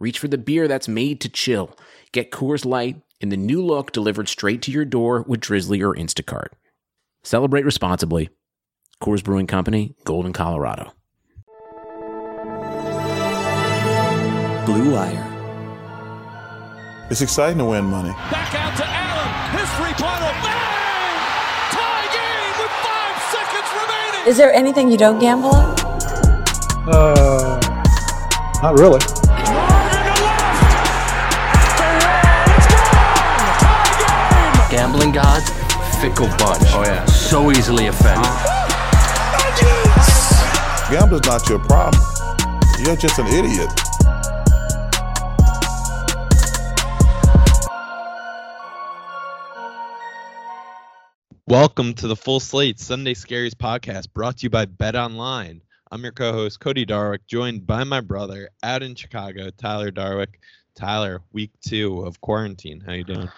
reach for the beer that's made to chill. Get Coors Light in the new look delivered straight to your door with Drizly or Instacart. Celebrate responsibly. Coors Brewing Company, Golden, Colorado. Blue Wire. It's exciting to win money. Back out to Allen. His three-pointer. Bang! Tie game with five seconds remaining. Is there anything you don't gamble on? Uh, not really. Gambling gods, fickle bunch. Oh yeah. So easily offended. Gambler's not your problem. You're just an idiot. Welcome to the Full Slate Sunday Scaries podcast brought to you by Bet Online. I'm your co-host Cody Darwick, joined by my brother out in Chicago, Tyler Darwick. Tyler, week two of quarantine. How you doing?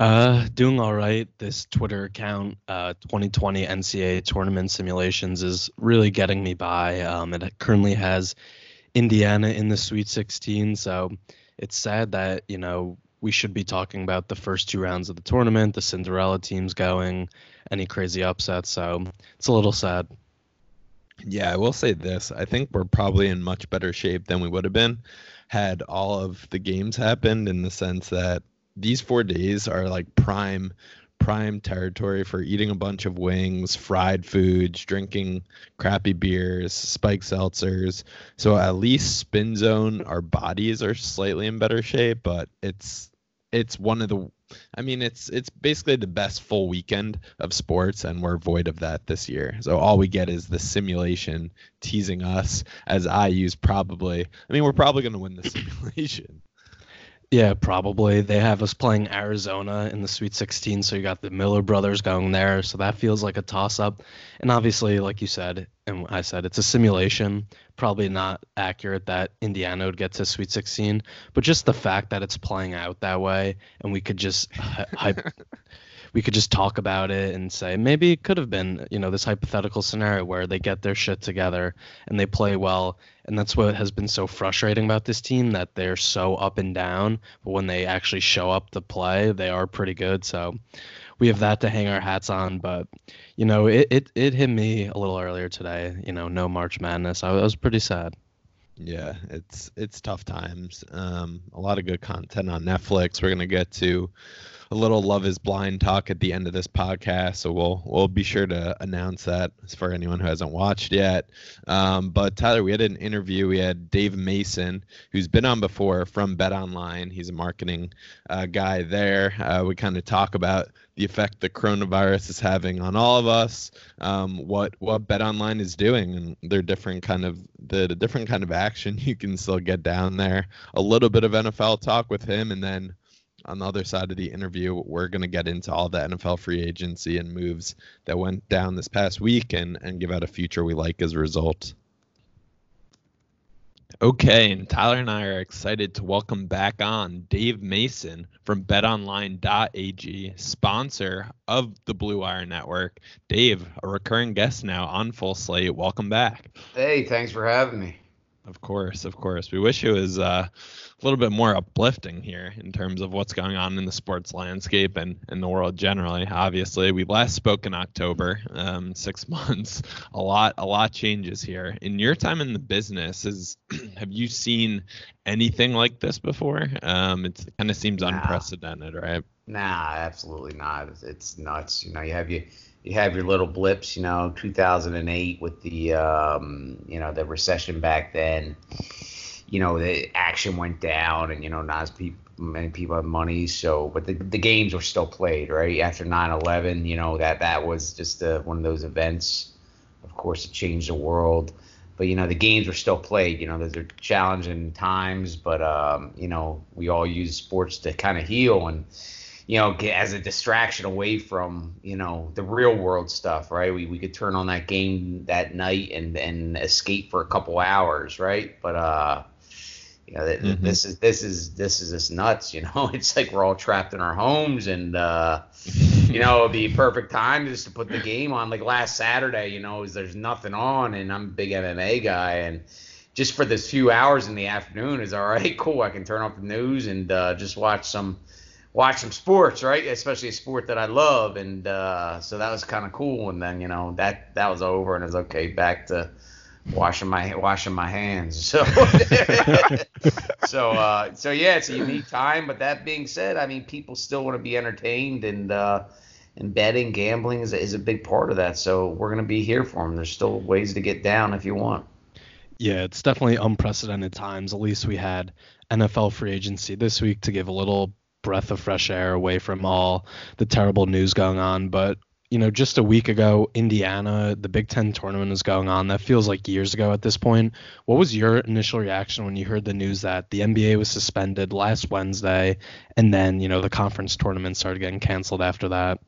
Uh, doing all right. This Twitter account, uh, 2020 NCAA tournament simulations, is really getting me by. Um, it currently has Indiana in the Sweet 16, so it's sad that you know we should be talking about the first two rounds of the tournament, the Cinderella teams going, any crazy upsets. So it's a little sad. Yeah, I will say this. I think we're probably in much better shape than we would have been had all of the games happened in the sense that these four days are like prime prime territory for eating a bunch of wings, fried foods, drinking crappy beers, spike seltzers. So at least spin zone, our bodies are slightly in better shape, but it's it's one of the I mean it's it's basically the best full weekend of sports and we're void of that this year. So all we get is the simulation teasing us as I use probably I mean we're probably going to win the simulation. Yeah, probably. They have us playing Arizona in the Sweet 16, so you got the Miller brothers going there, so that feels like a toss up. And obviously, like you said, and I said, it's a simulation. Probably not accurate that Indiana would get to Sweet 16, but just the fact that it's playing out that way, and we could just hype. We could just talk about it and say maybe it could have been, you know, this hypothetical scenario where they get their shit together and they play well. And that's what has been so frustrating about this team that they're so up and down. But when they actually show up to play, they are pretty good. So we have that to hang our hats on. But, you know, it, it, it hit me a little earlier today, you know, no March Madness. I, was pretty sad. Yeah, it's it's tough times. Um, a lot of good content on Netflix. We're gonna get to a little Love Is Blind talk at the end of this podcast, so we'll we'll be sure to announce that for anyone who hasn't watched yet. Um, but Tyler, we had an interview. We had Dave Mason, who's been on before from Bet Online. He's a marketing uh, guy there. Uh, we kind of talk about the effect the coronavirus is having on all of us, um, what what Bet Online is doing, and their different kind of the, the different kind of action you can still get down there. A little bit of NFL talk with him, and then on the other side of the interview, we're going to get into all the NFL free agency and moves that went down this past week and, and give out a future we like as a result. Okay, and Tyler and I are excited to welcome back on Dave Mason from betonline.ag, sponsor of the Blue Wire Network. Dave, a recurring guest now on Full Slate. Welcome back. Hey, thanks for having me. Of course, of course. We wish it was uh, a little bit more uplifting here in terms of what's going on in the sports landscape and in the world generally. Obviously, we last spoke in October, um, six months. A lot, a lot changes here. In your time in the business, is have you seen anything like this before? Um, it kind of seems nah. unprecedented, right? Nah, absolutely not. It's nuts. You know, you have you you have your little blips. You know, 2008 with the um, you know the recession back then you know the action went down and you know not as people many people have money so but the, the games were still played right? After 9-11 you know that that was just uh, one of those events. Of course it changed the world but you know the games were still played you know those are challenging times but um, you know we all use sports to kind of heal and you know as a distraction away from you know the real world stuff right? We, we could turn on that game that night and and escape for a couple hours right? But uh you know, mm-hmm. this is this is this is just nuts. You know, it's like we're all trapped in our homes, and uh, you know, it'd be perfect time just to put the game on. Like last Saturday, you know, is there's nothing on, and I'm a big MMA guy, and just for this few hours in the afternoon is all right. Cool, I can turn off the news and uh, just watch some watch some sports, right? Especially a sport that I love, and uh, so that was kind of cool. And then you know that that was over, and it was okay back to washing my washing my hands. So so uh, so yeah, it's a unique time. But that being said, I mean, people still want to be entertained, and uh, and betting, gambling is, is a big part of that. So we're gonna be here for them. There's still ways to get down if you want. Yeah, it's definitely unprecedented times. At least we had NFL free agency this week to give a little breath of fresh air away from all the terrible news going on. But you know, just a week ago, Indiana, the Big Ten tournament is going on. That feels like years ago at this point. What was your initial reaction when you heard the news that the NBA was suspended last Wednesday, and then you know the conference tournament started getting canceled after that?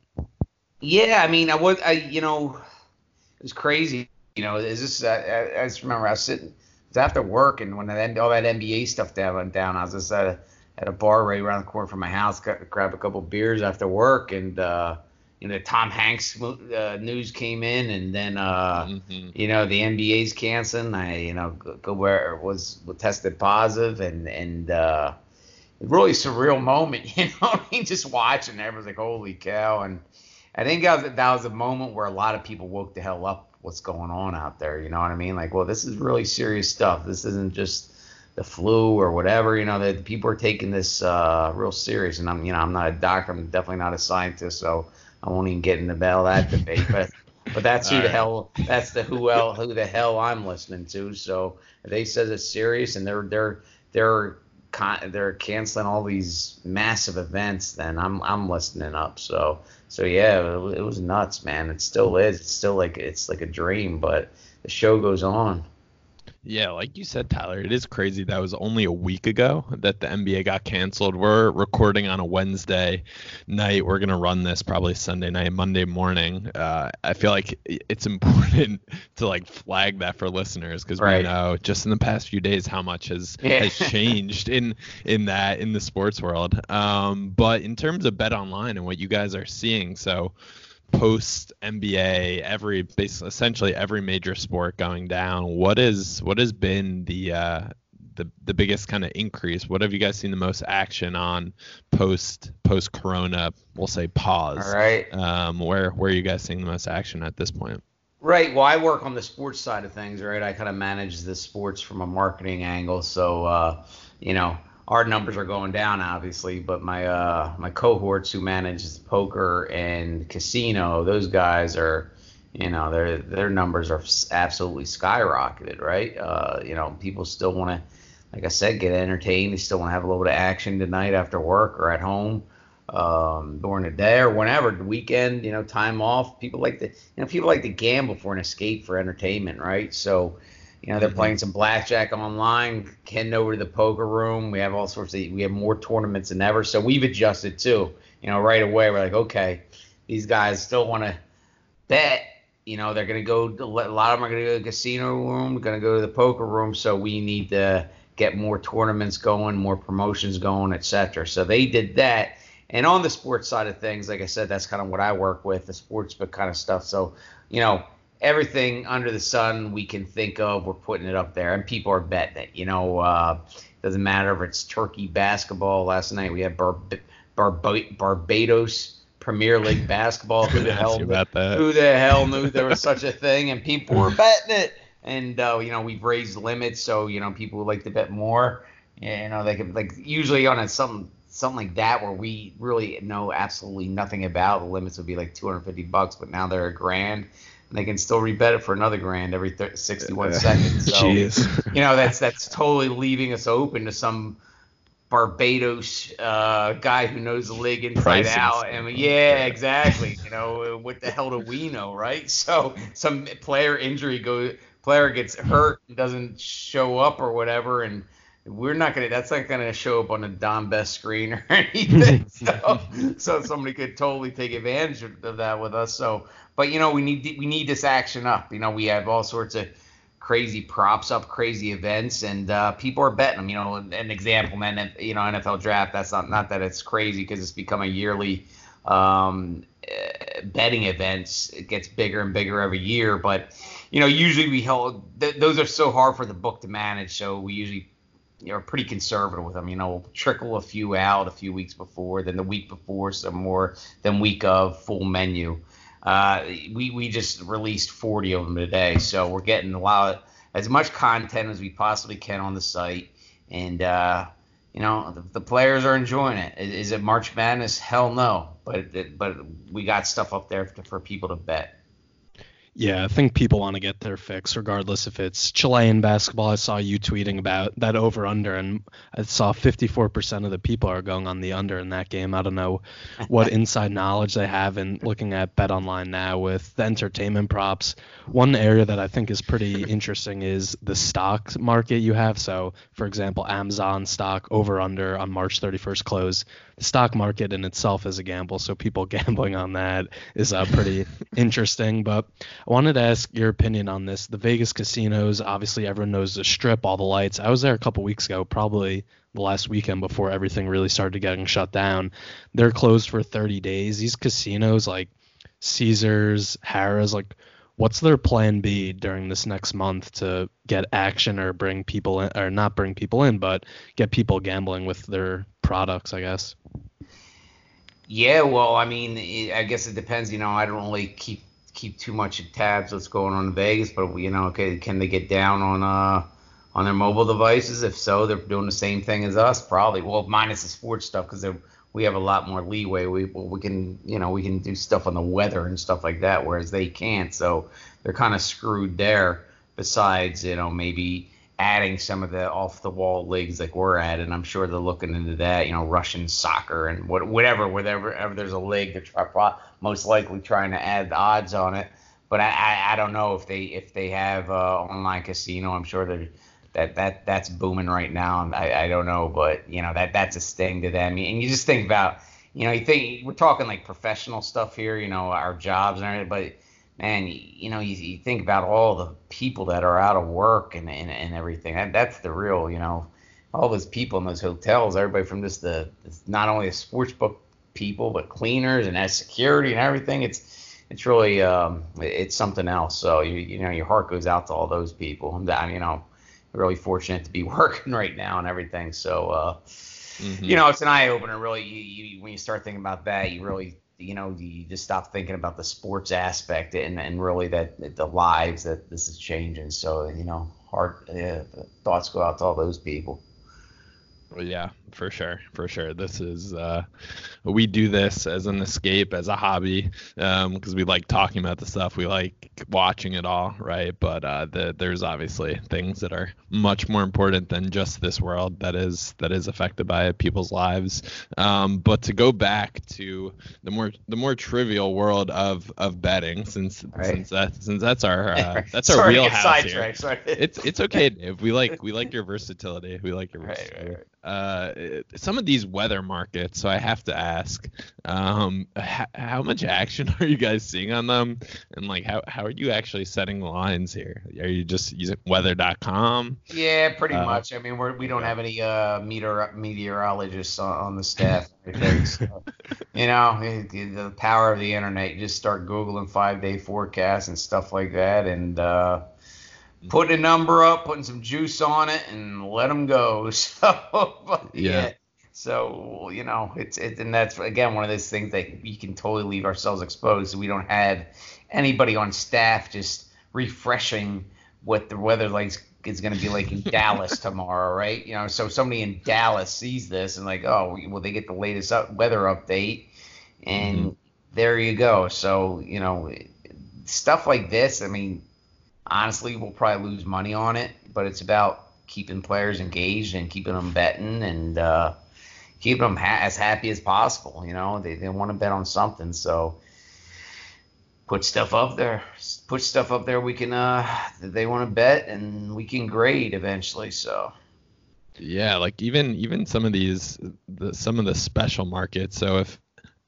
Yeah, I mean, I was, I you know, it was crazy. You know, is this? I, I just remember I was sitting, after work, and when that, all that NBA stuff down went down, I was just at a, at a bar right around the corner from my house, got, grab a couple beers after work, and. uh you know Tom Hanks uh, news came in, and then uh, mm-hmm. you know the NBA's canceling. I you know go where was tested positive, and and uh, really surreal moment. You know, I mean, just watching everyone's like, holy cow! And I think that was, that was a moment where a lot of people woke the hell up. What's going on out there? You know what I mean? Like, well, this is really serious stuff. This isn't just the flu or whatever. You know, that people are taking this uh, real serious. And I'm, you know, I'm not a doctor. I'm definitely not a scientist. So I won't even get into all that debate, but but that's who the hell that's the who el, who the hell I'm listening to. So if they says it's serious and they're they're they're con- they're canceling all these massive events, then I'm I'm listening up. So so yeah, it, it was nuts, man. It still is. It's still like it's like a dream, but the show goes on. Yeah, like you said, Tyler, it is crazy. That was only a week ago that the NBA got canceled. We're recording on a Wednesday night. We're gonna run this probably Sunday night, Monday morning. Uh, I feel like it's important to like flag that for listeners because right. we know just in the past few days how much has yeah. has changed in in that in the sports world. Um, but in terms of Bet Online and what you guys are seeing, so post NBA, every basically essentially every major sport going down. What is what has been the uh, the the biggest kind of increase? What have you guys seen the most action on post post Corona? We'll say pause. All right. Um, where where are you guys seeing the most action at this point? Right. Well, I work on the sports side of things, right? I kind of manage the sports from a marketing angle. So, uh, you know, our numbers are going down obviously but my uh my cohorts who manage poker and casino those guys are you know their their numbers are absolutely skyrocketed right? Uh you know people still want to like i said get entertained. They still want to have a little bit of action tonight after work or at home um during the day or whenever the weekend you know time off. People like to you know people like to gamble for an escape for entertainment right? So You know, they're Mhm. playing some blackjack online, heading over to the poker room. We have all sorts of, we have more tournaments than ever. So we've adjusted too. You know, right away, we're like, okay, these guys still want to bet. You know, they're going to go, a lot of them are going to go to the casino room, going to go to the poker room. So we need to get more tournaments going, more promotions going, etc. So they did that. And on the sports side of things, like I said, that's kind of what I work with, the sports book kind of stuff. So, you know, everything under the sun we can think of, we're putting it up there, and people are betting it. You know, uh, doesn't matter if it's Turkey basketball. Last night we had Bar- Barba- Barbados Premier League basketball. Who the hell? Who the hell knew there was such a thing? And people were betting it. And uh, you know, we've raised limits, so you know, people would like to bet more. You know, they could like usually on a something something like that where we really know absolutely nothing about. The limits would be like 250 bucks, but now they're a grand, and they can still rebet it for another grand every thir- 61 seconds. So Jeez. you know, that's that's totally leaving us open to some Barbados uh, guy who knows the league inside Pricing out. I mean, yeah, exactly. You know, what the hell do we know, right? So some player injury go, player gets hurt and doesn't show up or whatever, and we're not gonna. That's not gonna show up on the Don Best screen or anything. so, so somebody could totally take advantage of of that with us. So, but you know, we need we need this action up. You know, we have all sorts of crazy props up, crazy events, and uh, people are betting them. You know, an example, man, you know, NFL draft. That's not not that it's crazy because it's become a yearly um, uh, betting events. It gets bigger and bigger every year, but you know, usually we hold th- those are so hard for the book to manage, so we usually you know, pretty conservative with them. You know, we'll trickle a few out a few weeks before, then the week before some more, then week of full menu. Uh, we we just released 40 of them today, so we're getting a lot as much content as we possibly can on the site, and uh, you know the, the players are enjoying it. Is, is it March Madness? Hell no, but but we got stuff up there for people to bet. Yeah, I think people want to get their fix, regardless if it's Chilean basketball. I saw you tweeting about that over under, and I saw 54% of the people are going on the under in that game. I don't know what inside knowledge they have in looking at Bet Online now with the entertainment props. One area that I think is pretty interesting is the stock market you have. So, for example, Amazon stock over under on March 31st close. The stock market in itself is a gamble, so people gambling on that is uh, pretty interesting. But I wanted to ask your opinion on this. The Vegas casinos, obviously, everyone knows the strip, all the lights. I was there a couple weeks ago, probably the last weekend before everything really started getting shut down. They're closed for 30 days. These casinos, like Caesars, Harrah's, like, what's their plan B during this next month to get action or bring people in, or not bring people in, but get people gambling with their products, I guess? Yeah, well, I mean, it- I guess it depends. You know, I don't really keep keep too much tabs what's going on in Vegas, but you know, okay, can they get down on uh on their mobile devices? If so, they're doing the same thing as us, probably. Well, minus the sports stuff because we have a lot more leeway. We we can you know we can do stuff on the weather and stuff like that, whereas they can't. So they're kind of screwed there. Besides, you know, maybe adding some of the off the wall leagues like we're at, and I'm sure they're looking into that. You know, Russian soccer and what, whatever, whatever, wherever there's a league, they're most likely trying to add the odds on it. But I, I, I don't know if they if they have uh, online casino. I'm sure that that that that's booming right now. I, I don't know, but you know that that's a sting to them. And you just think about, you know, you think we're talking like professional stuff here. You know, our jobs and everything, but man, you, you know, you, you think about all the people that are out of work and, and, and everything. That, that's the real, you know, all those people in those hotels, everybody from just the, not only the sports book people, but cleaners and as security and everything. It's, it's really, um, it's something else. So, you, you know, your heart goes out to all those people. I'm, you know, really fortunate to be working right now and everything. So, uh, mm-hmm. you know, it's an eye opener, really. You, you, when you start thinking about that, you really, you know, you just stop thinking about the sports aspect and, and really that the lives that this is changing. So, you know, heart yeah, thoughts go out to all those people. Yeah, for sure, for sure. This is uh, we do this as an escape, as a hobby, because um, we like talking about the stuff. We like watching it all, right? But uh, the, there's obviously things that are much more important than just this world that is that is affected by people's lives. Um, but to go back to the more the more trivial world of of betting, since right. since that since that's our uh, that's our real house here. Sorry. It's it's okay, Dave. We like we like your versatility. We like your versatility. Right, right, right uh, some of these weather markets. So I have to ask, um, h- how much action are you guys seeing on them, and like how how are you actually setting lines here? Are you just using weather.com? Yeah, pretty uh, much. I mean, we're, we don't have any uh, meteor meteorologists on, on the staff. so, you know, the power of the internet. You just start googling five day forecasts and stuff like that, and uh, putting a number up, putting some juice on it, and let them go. So yeah. yeah. So you know, it's it, and that's again one of those things that we can totally leave ourselves exposed. So we don't have anybody on staff just refreshing what the weather like is going to be like in Dallas tomorrow, right? You know, so somebody in Dallas sees this and like, oh, well, they get the latest up, weather update, and mm-hmm. there you go. So you know, stuff like this. I mean, honestly, we'll probably lose money on it, but it's about keeping players engaged and keeping them betting and uh, keeping them ha- as happy as possible. You know, they, they want to bet on something, so put stuff up there. Put stuff up there we can uh they want to bet and we can grade eventually. So yeah, like even even some of these the, some of the special markets. So if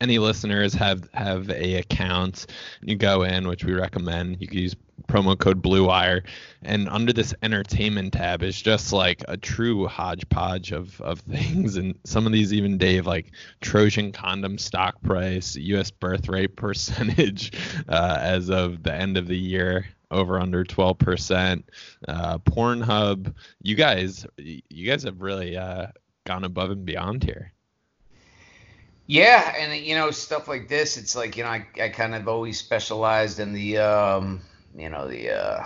any listeners have have a account, you go in, which we recommend. You can use promo code Blue Wire, and under this entertainment tab is just like a true hodgepodge of of things, and some of these even Dave like Trojan condom stock price, U.S. birth rate percentage uh, as of the end of the year over under 12% uh, pornhub you guys you guys have really uh, gone above and beyond here yeah, and you know stuff like this. It's like you know I, I kind of always specialized in the um, you know the uh,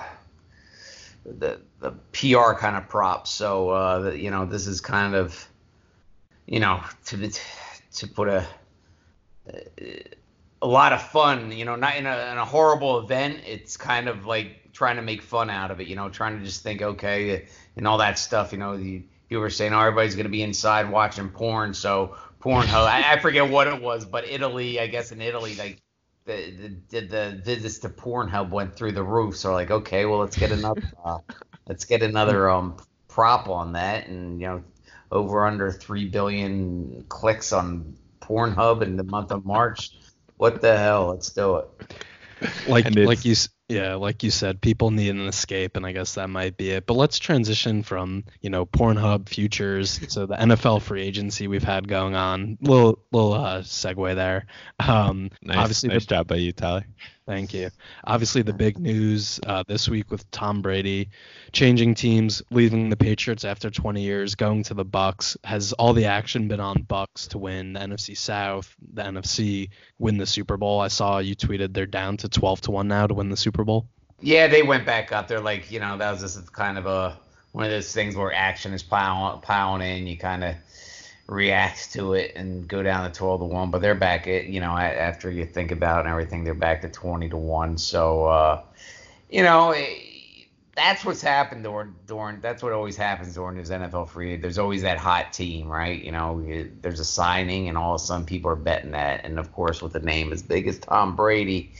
the the PR kind of props. So uh, the, you know this is kind of you know to to put a a lot of fun. You know, not in a, in a horrible event. It's kind of like trying to make fun out of it. You know, trying to just think okay and all that stuff. You know, the, you were saying oh, everybody's gonna be inside watching porn, so Pornhub. I, I forget what it was, but Italy, I guess in Italy, like the the, the visits to Pornhub went through the roof. So like, okay, well let's get another uh, let's get another um prop on that, and you know, over under three billion clicks on Pornhub in the month of March. What the hell? Let's do it. Like like you yeah, like you said, people need an escape, and I guess that might be it. But let's transition from you know Pornhub futures to the NFL free agency we've had going on. Little little uh, segue there. Um, nice, obviously nice the, job by you, Tyler. Thank you. Obviously, the big news uh, this week with Tom Brady changing teams, leaving the Patriots after 20 years, going to the Bucks. Has all the action been on Bucks to win the NFC South, the NFC, win the Super Bowl? I saw you tweeted they're down to 12 to one now to win the Super Bowl. Yeah, they went back up. They're like, you know, that was just kind of a one of those things where action is piling, piling in. You kind of react to it and go down to 12 to 1 but they're back at you know after you think about it and everything they're back to 20 to 1 so uh, you know it, eh, that's what's happened during during that's what always happens during this NFL free there's always that hot team right? You know it, there's a signing and all of a sudden people are betting that. And of course with a name as big as Tom Brady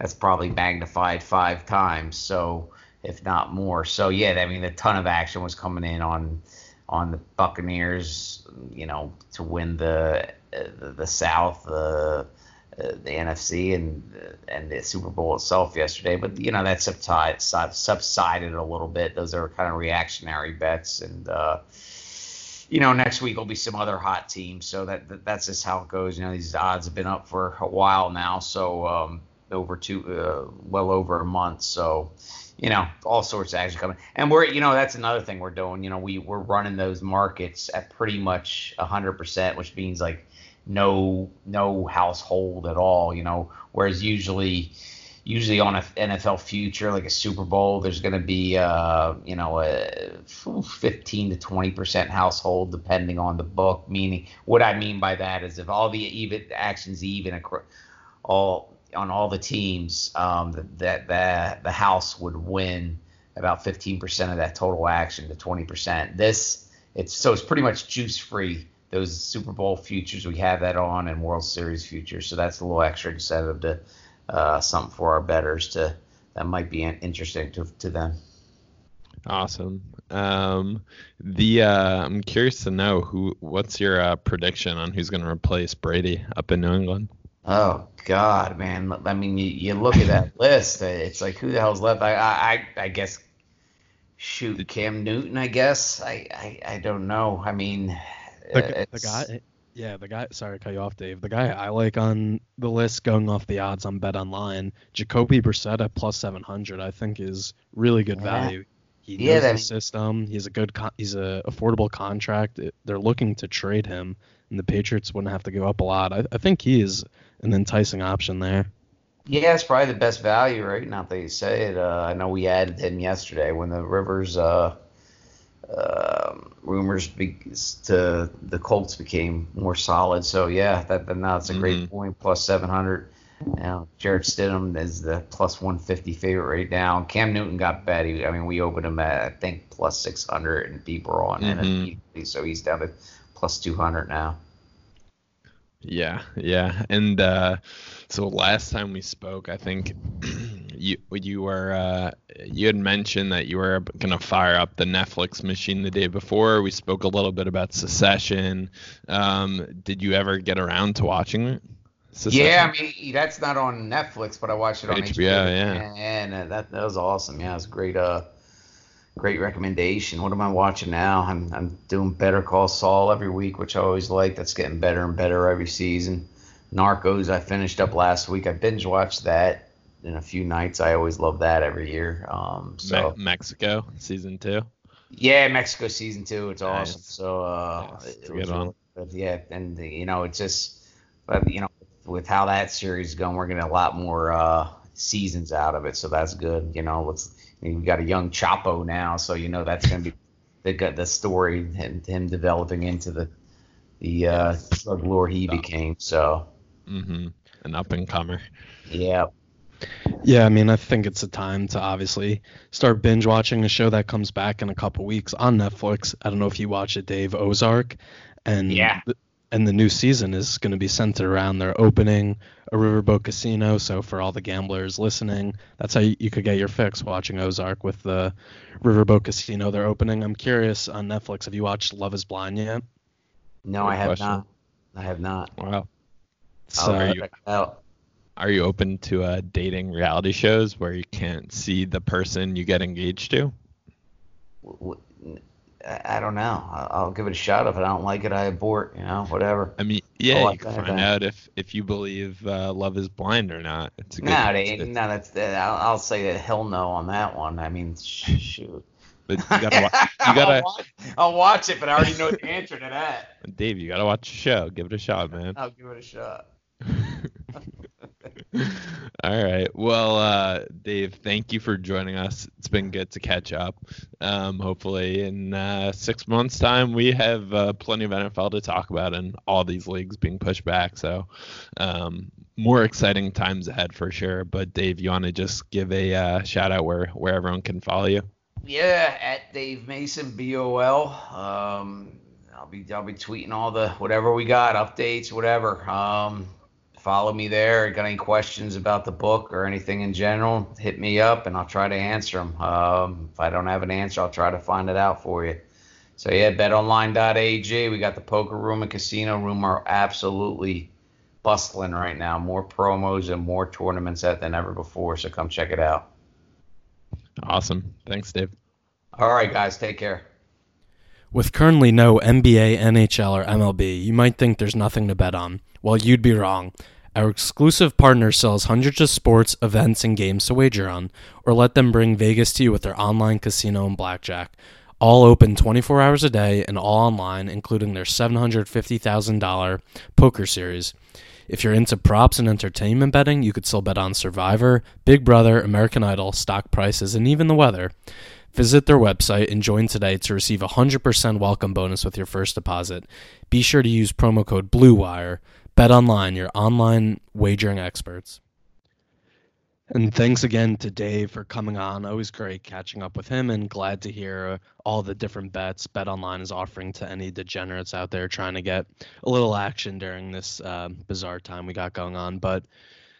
that's probably magnified five times so if not more. So yeah I mean a ton of action was coming in on on the Buccaneers, you know, to win the the, the South, the the NFC, and and the Super Bowl itself yesterday. But you know that subsided subsided a little bit. Those are kind of reactionary bets, and uh, you know next week will be some other hot teams. So that, that, that's just how it goes. You know these odds have been up for a while now, so um, over two, uh, well over a month. So you know, all sorts of action coming. And we're, you know, that's another thing we're doing. You know, we we're running those markets at pretty much hundred percent, which means like no no household at all. You know, whereas usually, usually on a NFL future like a Super Bowl, there's going to be uh, you know a 15 to 20 percent household depending on the book. Meaning, what I mean by that is if all the even actions even across all on all the teams, um, that that the house would win about 15 percent of that total action to 20 percent. This it's so it's pretty much juice free. Those Super Bowl futures we have that on and World Series futures, so that's a little extra incentive to uh, something for our betters to that might be interesting to, to them. Awesome. Um, the uh, I'm curious to know who. What's your uh, prediction on who's going to replace Brady up in New England? Oh God, man! I mean, you, you look at that list. Uh, it's like who the hell's left? I I I guess shoot Cam Newton. I guess I I, I don't know. I mean, the, uh, the guy yeah, the guy. Sorry to cut you off, Dave. The guy I like on the list, going off the odds on Bet Online, Jacoby Brissett at plus seven hundred, I think is really good value. He knows yeah, the system. He's a good. Con- he's a affordable contract. It, they're looking to trade him, and the Patriots wouldn't have to give up a lot. I, I think he is an enticing option there. Yeah, it's probably the best value, right? Not that you say it. Uh, I know we added him yesterday when the Rivers uh, um, rumors be- to the Colts became more solid. So yeah, that, that now it's a great mm-hmm. point. Plus 700. Now Jarrett Stidham is the plus 150 favorite right now. Cam Newton got bet. He, I mean, we opened him at I think plus 600, and people are on mm-hmm. so he's down to plus 200 now. Yeah, yeah, and uh, so last time we spoke, I think you you were uh, you had mentioned that you were gonna fire up the Netflix machine the day before. We spoke a little bit about Secession. Um, did you ever get around to watching it? Succession? Yeah, I mean that's not on Netflix, but I watched it on HBO. HBO yeah, and, and that that was awesome. Yeah, it was great. Uh, great recommendation. What am I watching now? I'm I'm doing Better Call Saul every week, which I always like. That's getting better and better every season. Narcos, I finished up last week. I binge watched that in a few nights. I always love that every year. Um, so Me- Mexico season two. Yeah, Mexico season two. It's nice. awesome. So uh, it was really good. Yeah, and you know it's just, but you know with how that series is going, we're getting a lot more uh, seasons out of it. So that's good. You know, let's we got a young Chapo now, so you know that's going to be the the story and him developing into the the uh, drug lord he became. So. Mm-hmm. An up and comer. Yeah. Yeah, I mean, I think it's a time to obviously start binge watching a show that comes back in a couple weeks on Netflix. I don't know if you watch it, Dave Ozark, and yeah, and the new season is going to be centered around their opening a riverboat casino. So for all the gamblers listening, that's how you, you could get your fix watching Ozark with the riverboat casino they're opening. I'm curious on Netflix. Have you watched Love Is Blind yet? No, Good I have question. not. I have not. Wow. So, are you, are you open to uh, dating reality shows where you can't see the person you get engaged to? I don't know. I'll give it a shot. If I don't like it, I abort. You know, whatever. I mean, yeah, like you can find out if if you believe uh, love is blind or not. It's a good, no, they, no, that's I'll, I'll say that hell no on that one. I mean, shoot. But you gotta, you gotta. I'll, watch, I'll watch it, but I already know the answer to that. Dave, you gotta watch the show. Give it a shot, man. I'll give it a shot. All right. Well, uh, Dave, thank you for joining us. It's been good to catch up. Um, hopefully, in uh, six months' time, we have uh, plenty of NFL to talk about and all these leagues being pushed back. So, um, more exciting times ahead for sure. But, Dave, you want to just give a uh, shout out where, where everyone can follow you? Yeah, at Dave Mason, B O L. Um, I'll be I'll be tweeting all the whatever we got updates, whatever. Um, follow me there. Got any questions about the book or anything in general, hit me up and I'll try to answer them. Um, if I don't have an answer, I'll try to find it out for you. So yeah, betonline.ag. We got the poker room and casino room are absolutely bustling right now. More promos and more tournaments at than ever before. So come check it out. Awesome. Thanks, Dave. All right, guys. Take care. With currently no NBA, NHL, or MLB, you might think there's nothing to bet on. Well, you'd be wrong. Our exclusive partner sells hundreds of sports, events, and games to wager on, or let them bring Vegas to you with their online casino and blackjack. All open 24 hours a day and all online, including their $750,000 poker series. If you're into props and entertainment betting, you could still bet on Survivor, Big Brother, American Idol, stock prices, and even the weather. Visit their website and join today to receive a 100% welcome bonus with your first deposit. Be sure to use promo code BLUEWIRE. Bet online, your online wagering experts. And thanks again to Dave for coming on. Always great catching up with him and glad to hear all the different bets Bet Online is offering to any degenerates out there trying to get a little action during this uh, bizarre time we got going on. But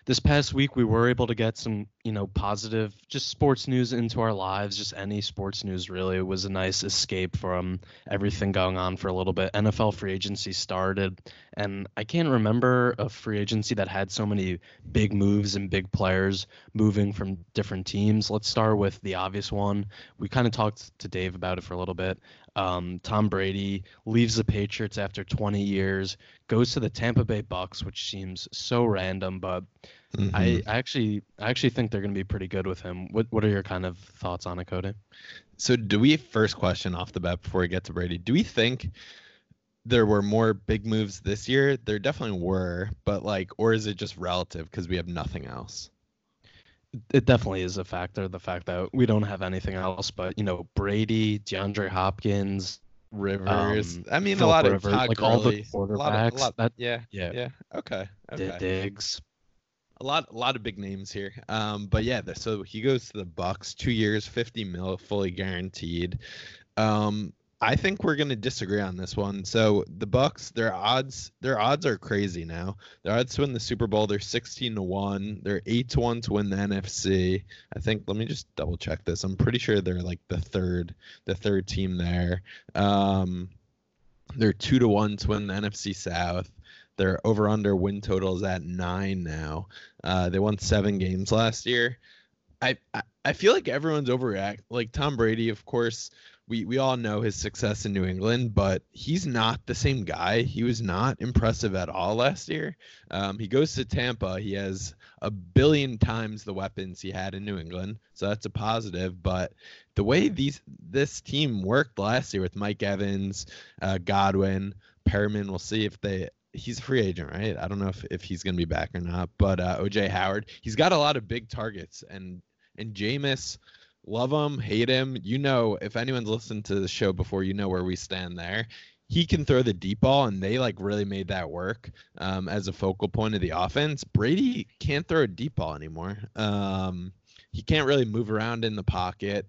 this past week we were able to get some you know positive just sports news into our lives just any sports news really. It was a nice escape from everything going on for a little bit. Nfl free agency started and i can't remember a free agency that had so many big moves and big players moving from different teams. Let's start with the obvious one. We kind of talked to dave about it for a little bit um, Tom Brady leaves the Patriots after 20 years, goes to the Tampa Bay Bucks, which seems so random, but mm-hmm. I, I, actually I actually think they're going to be pretty good with him. What what are your kind of thoughts on it, Cody? So, do we first question off the bat before we get to Brady? Do we think there were more big moves this year? There definitely were, but like, or is it just relative because we have nothing else? It definitely is a factor. The fact that we don't have anything else, but you know, Brady, DeAndre Hopkins, Rivers. Um, I mean, a lot Rivers, of like all the quarterbacks. A lot, a lot, that, yeah, yeah, yeah. Okay, okay. Diggs. A lot, a lot of big names here. Um, but yeah, so he goes to the Bucks, two years, fifty mil, fully guaranteed. Um, I think we're going to disagree on this one. So the Bucks, their odds, their odds are crazy now. Their odds to win the Super Bowl, they're 16 to 1. They're 8 to 1 to win the NFC. I think let me just double check this. I'm pretty sure they're like the third the third team there. Um they're 2 to 1 to win the NFC South. Their over under win total is at 9 now. Uh they won 7 games last year. I, I I feel like everyone's overreact. Like Tom Brady, of course, we we all know his success in New England, but he's not the same guy. He was not impressive at all last year. Um, he goes to Tampa. He has a billion times the weapons he had in New England, so that's a positive. But the way these this team worked last year with Mike Evans, uh, Godwin, Perriman, we'll see if they he's a free agent, right? I don't know if, if he's going to be back or not, but uh, OJ Howard, he's got a lot of big targets, and and Jameis love him, hate him. You know, if anyone's listened to the show before, you know where we stand there. He can throw the deep ball, and they like really made that work um, as a focal point of the offense. Brady can't throw a deep ball anymore. Um, he can't really move around in the pocket.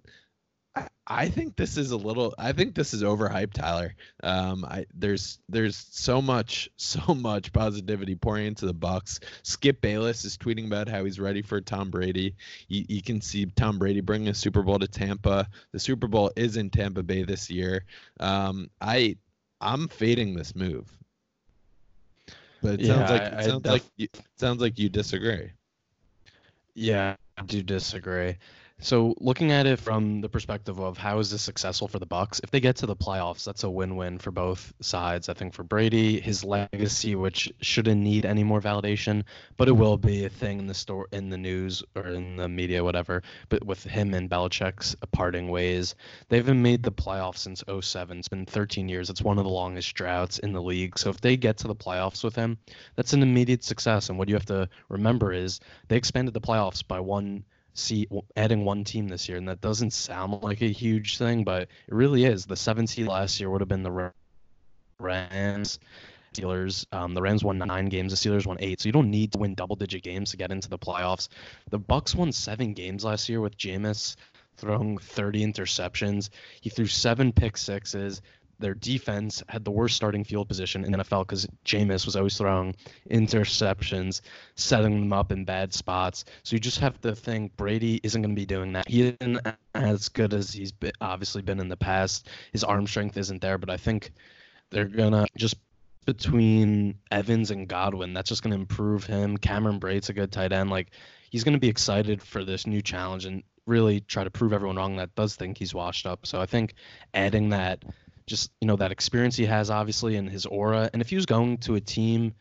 I think this is a little. I think this is overhyped, Tyler. Um, I there's there's so much so much positivity pouring into the Bucks. Skip Bayless is tweeting about how he's ready for Tom Brady. You, you can see Tom Brady bringing a Super Bowl to Tampa. The Super Bowl is in Tampa Bay this year. Um, I I'm fading this move, but it yeah, sounds like it sounds def- like you, sounds like you disagree. Yeah, I do disagree. So looking at it from the perspective of how is this successful for the Bucks, if they get to the playoffs, that's a win-win for both sides. I think for Brady, his legacy, which shouldn't need any more validation, but it will be a thing in the store, in the news or in the media, whatever. But with him and Belichick's parting ways, they haven't made the playoffs since 07. It's been 13 years. It's one of the longest droughts in the league. So if they get to the playoffs with him, that's an immediate success. And what you have to remember is they expanded the playoffs by one see adding one team this year, and that doesn't sound like a huge thing, but it really is. The seven seed last year would have been the Rams. Steelers. Um, the Rams won nine games. The Steelers won eight. So you don't need to win double-digit games to get into the playoffs. The Bucks won seven games last year with Jameis throwing 30 interceptions. He threw seven pick sixes their defense had the worst starting field position in NFL because Jameis was always throwing interceptions, setting them up in bad spots. So you just have to think Brady isn't going to be doing that. He isn't as good as he's been, obviously been in the past. His arm strength isn't there, but I think they're gonna just between Evans and Godwin, that's just gonna improve him. Cameron Brate's a good tight end. Like he's gonna be excited for this new challenge and really try to prove everyone wrong that does think he's washed up. So I think adding that just you know that experience he has obviously and his aura and if he was going to a team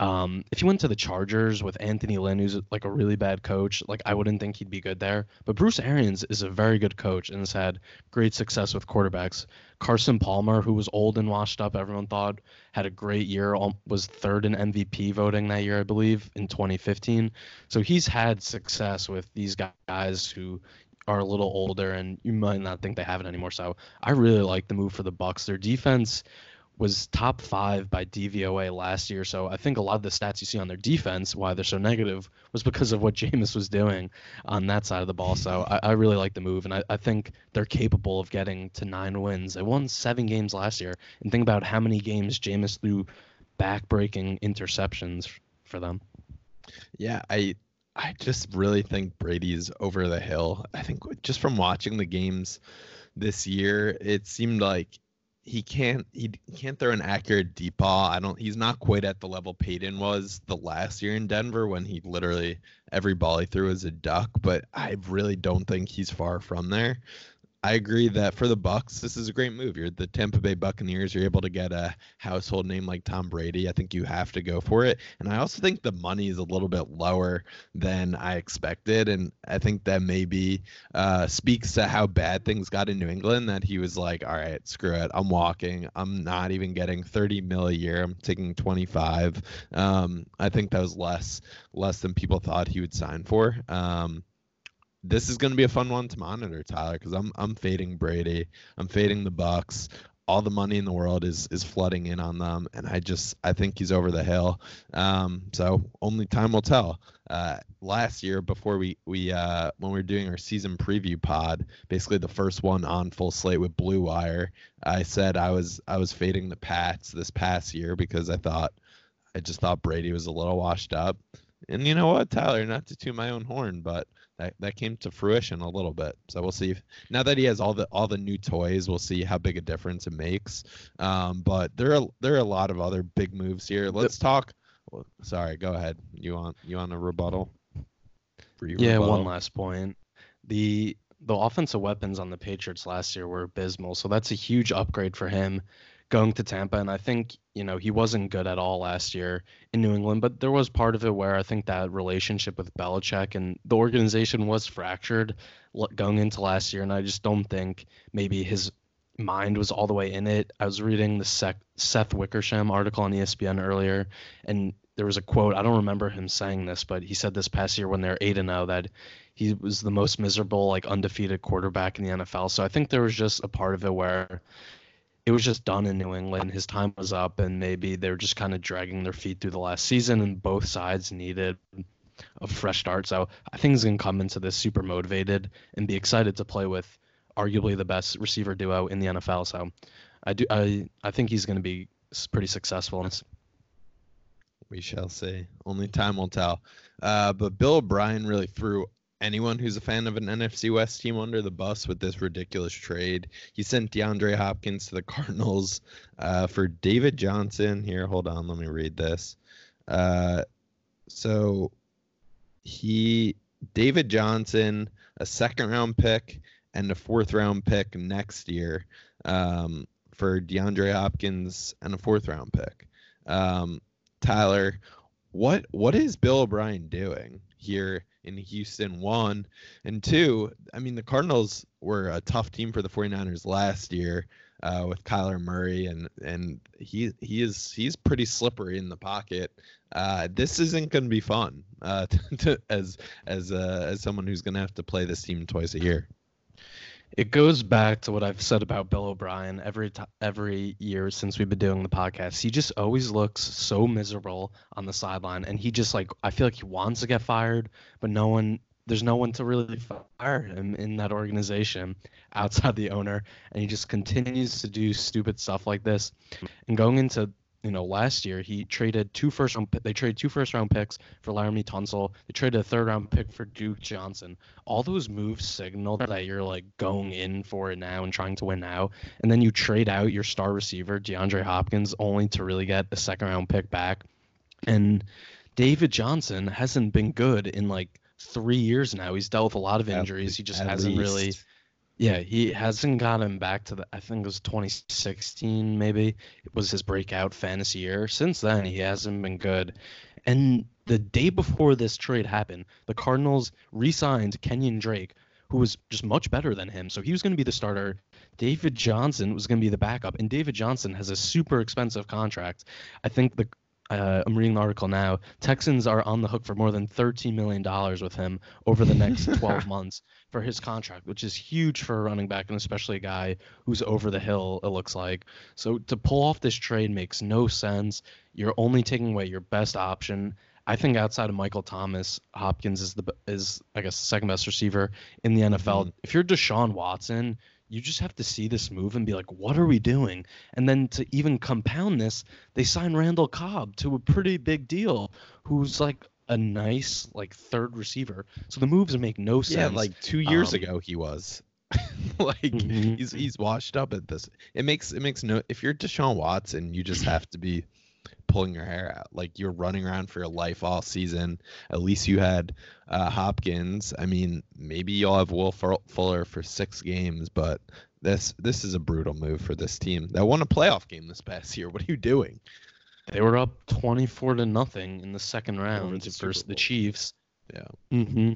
Um, if he went to the Chargers with Anthony Lynn, who's like a really bad coach, like I wouldn't think he'd be good there. But Bruce Arians is a very good coach and has had great success with quarterbacks. Carson Palmer, who was old and washed up, everyone thought had a great year, was third in MVP voting that year, I believe, in 2015. So he's had success with these guys who are a little older and you might not think they have it anymore. So I really like the move for the Bucks. Their defense was top five by DVOA last year. So I think a lot of the stats you see on their defense, why they're so negative, was because of what Jameis was doing on that side of the ball. So I, I really like the move, and I, I think they're capable of getting to nine wins. They won seven games last year, and think about how many games Jameis threw back-breaking interceptions for them. Yeah, I I just really think Brady's over the hill. I think just from watching the games this year, it seemed like he can't he can't throw an accurate deep ball. I don't he's not quite at the level Peyton was the last year in Denver when he literally every ball he threw was a duck, but I really don't think he's far from there. I agree that for the Bucks, this is a great move. You're the Tampa Bay Buccaneers. You're able to get a household name like Tom Brady. I think you have to go for it. And I also think the money is a little bit lower than I expected. And I think that maybe uh, speaks to how bad things got in New England. That he was like, "All right, screw it. I'm walking. I'm not even getting 30 mil a year. I'm taking 25." Um, I think that was less less than people thought he would sign for. Um, this is going to be a fun one to monitor, Tyler, because I'm I'm fading Brady. I'm fading the Bucks. All the money in the world is is flooding in on them, and I just I think he's over the hill. Um, so only time will tell. Uh, last year, before we we uh, when we were doing our season preview pod, basically the first one on full slate with Blue Wire, I said I was I was fading the Pats this past year because I thought I just thought Brady was a little washed up. And you know what, Tyler? Not to toot my own horn, but that, that came to fruition a little bit. So we'll see. If, now that he has all the all the new toys, we'll see how big a difference it makes. Um, but there are there are a lot of other big moves here. Let's talk. Well, sorry, go ahead. You want you want a rebuttal? Yeah, one last point. The the offensive weapons on the Patriots last year were abysmal, so that's a huge upgrade for him going to Tampa. And I think, you know, he wasn't good at all last year in New England, but there was part of it where I think that relationship with Belichick and the organization was fractured going into last year. And I just don't think maybe his mind was all the way in it. I was reading the Seth Wickersham article on ESPN earlier, and there was a quote. I don't remember him saying this, but he said this past year when they're eight and zero oh that he was the most miserable, like undefeated quarterback in the NFL. So I think there was just a part of it where it was just done in New England. His time was up, and maybe they were just kind of dragging their feet through the last season, and both sides needed a fresh start. So I think he's going to come into this super motivated and be excited to play with arguably the best receiver duo in the NFL. So I do I I think he's going to be pretty successful in this. We shall see. Only time will tell. Uh, but Bill O'Brien really threw anyone who's a fan of an NFC West team under the bus with this ridiculous trade. He sent DeAndre Hopkins to the Cardinals uh, for David Johnson. Here, hold on, let me read this. Uh, so he, David Johnson, a second round pick and a fourth round pick next year um, for DeAndre Hopkins and a fourth round pick. Um, Tyler, what what is Bill O'Brien doing here? in Houston, one. And two, I mean, the Cardinals were a tough team for the 49ers last year uh, with Kyler Murray, and and he he is he's pretty slippery in the pocket. Uh, this isn't going to be fun uh, to, to, as as uh, as someone who's going to have to play this team twice a year it goes back to what I've said about Bill O'Brien every t- every year since we've been doing the podcast. He just always looks so miserable on the sideline, and he just like I feel like he wants to get fired, but no one there's no one to really fire him in that organization outside the owner, and he just continues to do stupid stuff like this. And going into you know, last year he traded two first round. They traded two first round picks for Laremy Tunsil. They traded a third round pick for Duke Johnson. All those moves signal that you're like going in for it now and trying to win now. And then you trade out your star receiver DeAndre Hopkins only to really get a second round pick back. And David Johnson hasn't been good in like three years now. He's dealt with a lot of injuries. He just hasn't least. really Yeah, he hasn't gotten back to the. I think it was 2016, maybe it was his breakout fantasy year. Since then, he hasn't been good. And the day before this trade happened, the Cardinals re-signed Kenyan Drake, who was just much better than him. So he was going to be the starter. David Johnson was going to be the backup, and David Johnson has a super expensive contract. I think the uh, I'm reading the article now. Texans are on the hook for more than $13 million with him over the next 12 months for his contract, which is huge for a running back and especially a guy who's over the hill, it looks like. So to pull off this trade makes no sense. You're only taking away your best option. I think outside of Michael Thomas, Hopkins is the is I guess the second best receiver in the NFL. Mm-hmm. If you're Deshaun Watson, you just have to see this move and be like, what are we doing? And then to even compound this, they sign Randall Cobb to a pretty big deal, who's like a nice like third receiver. So the moves make no sense. Yeah, like two years um, ago he was. like mm-hmm. he's he's washed up at this. It makes it makes no if you're Deshaun Watson, you just have to be pulling your hair out. Like you're running around for your life all season. At least you had uh, Hopkins. I mean, maybe you'll have Will Fuller for six games, but this this is a brutal move for this team that won a playoff game this past year. What are you doing? They were up 24 to nothing in the second round versus the Chiefs. Yeah. Mm-hmm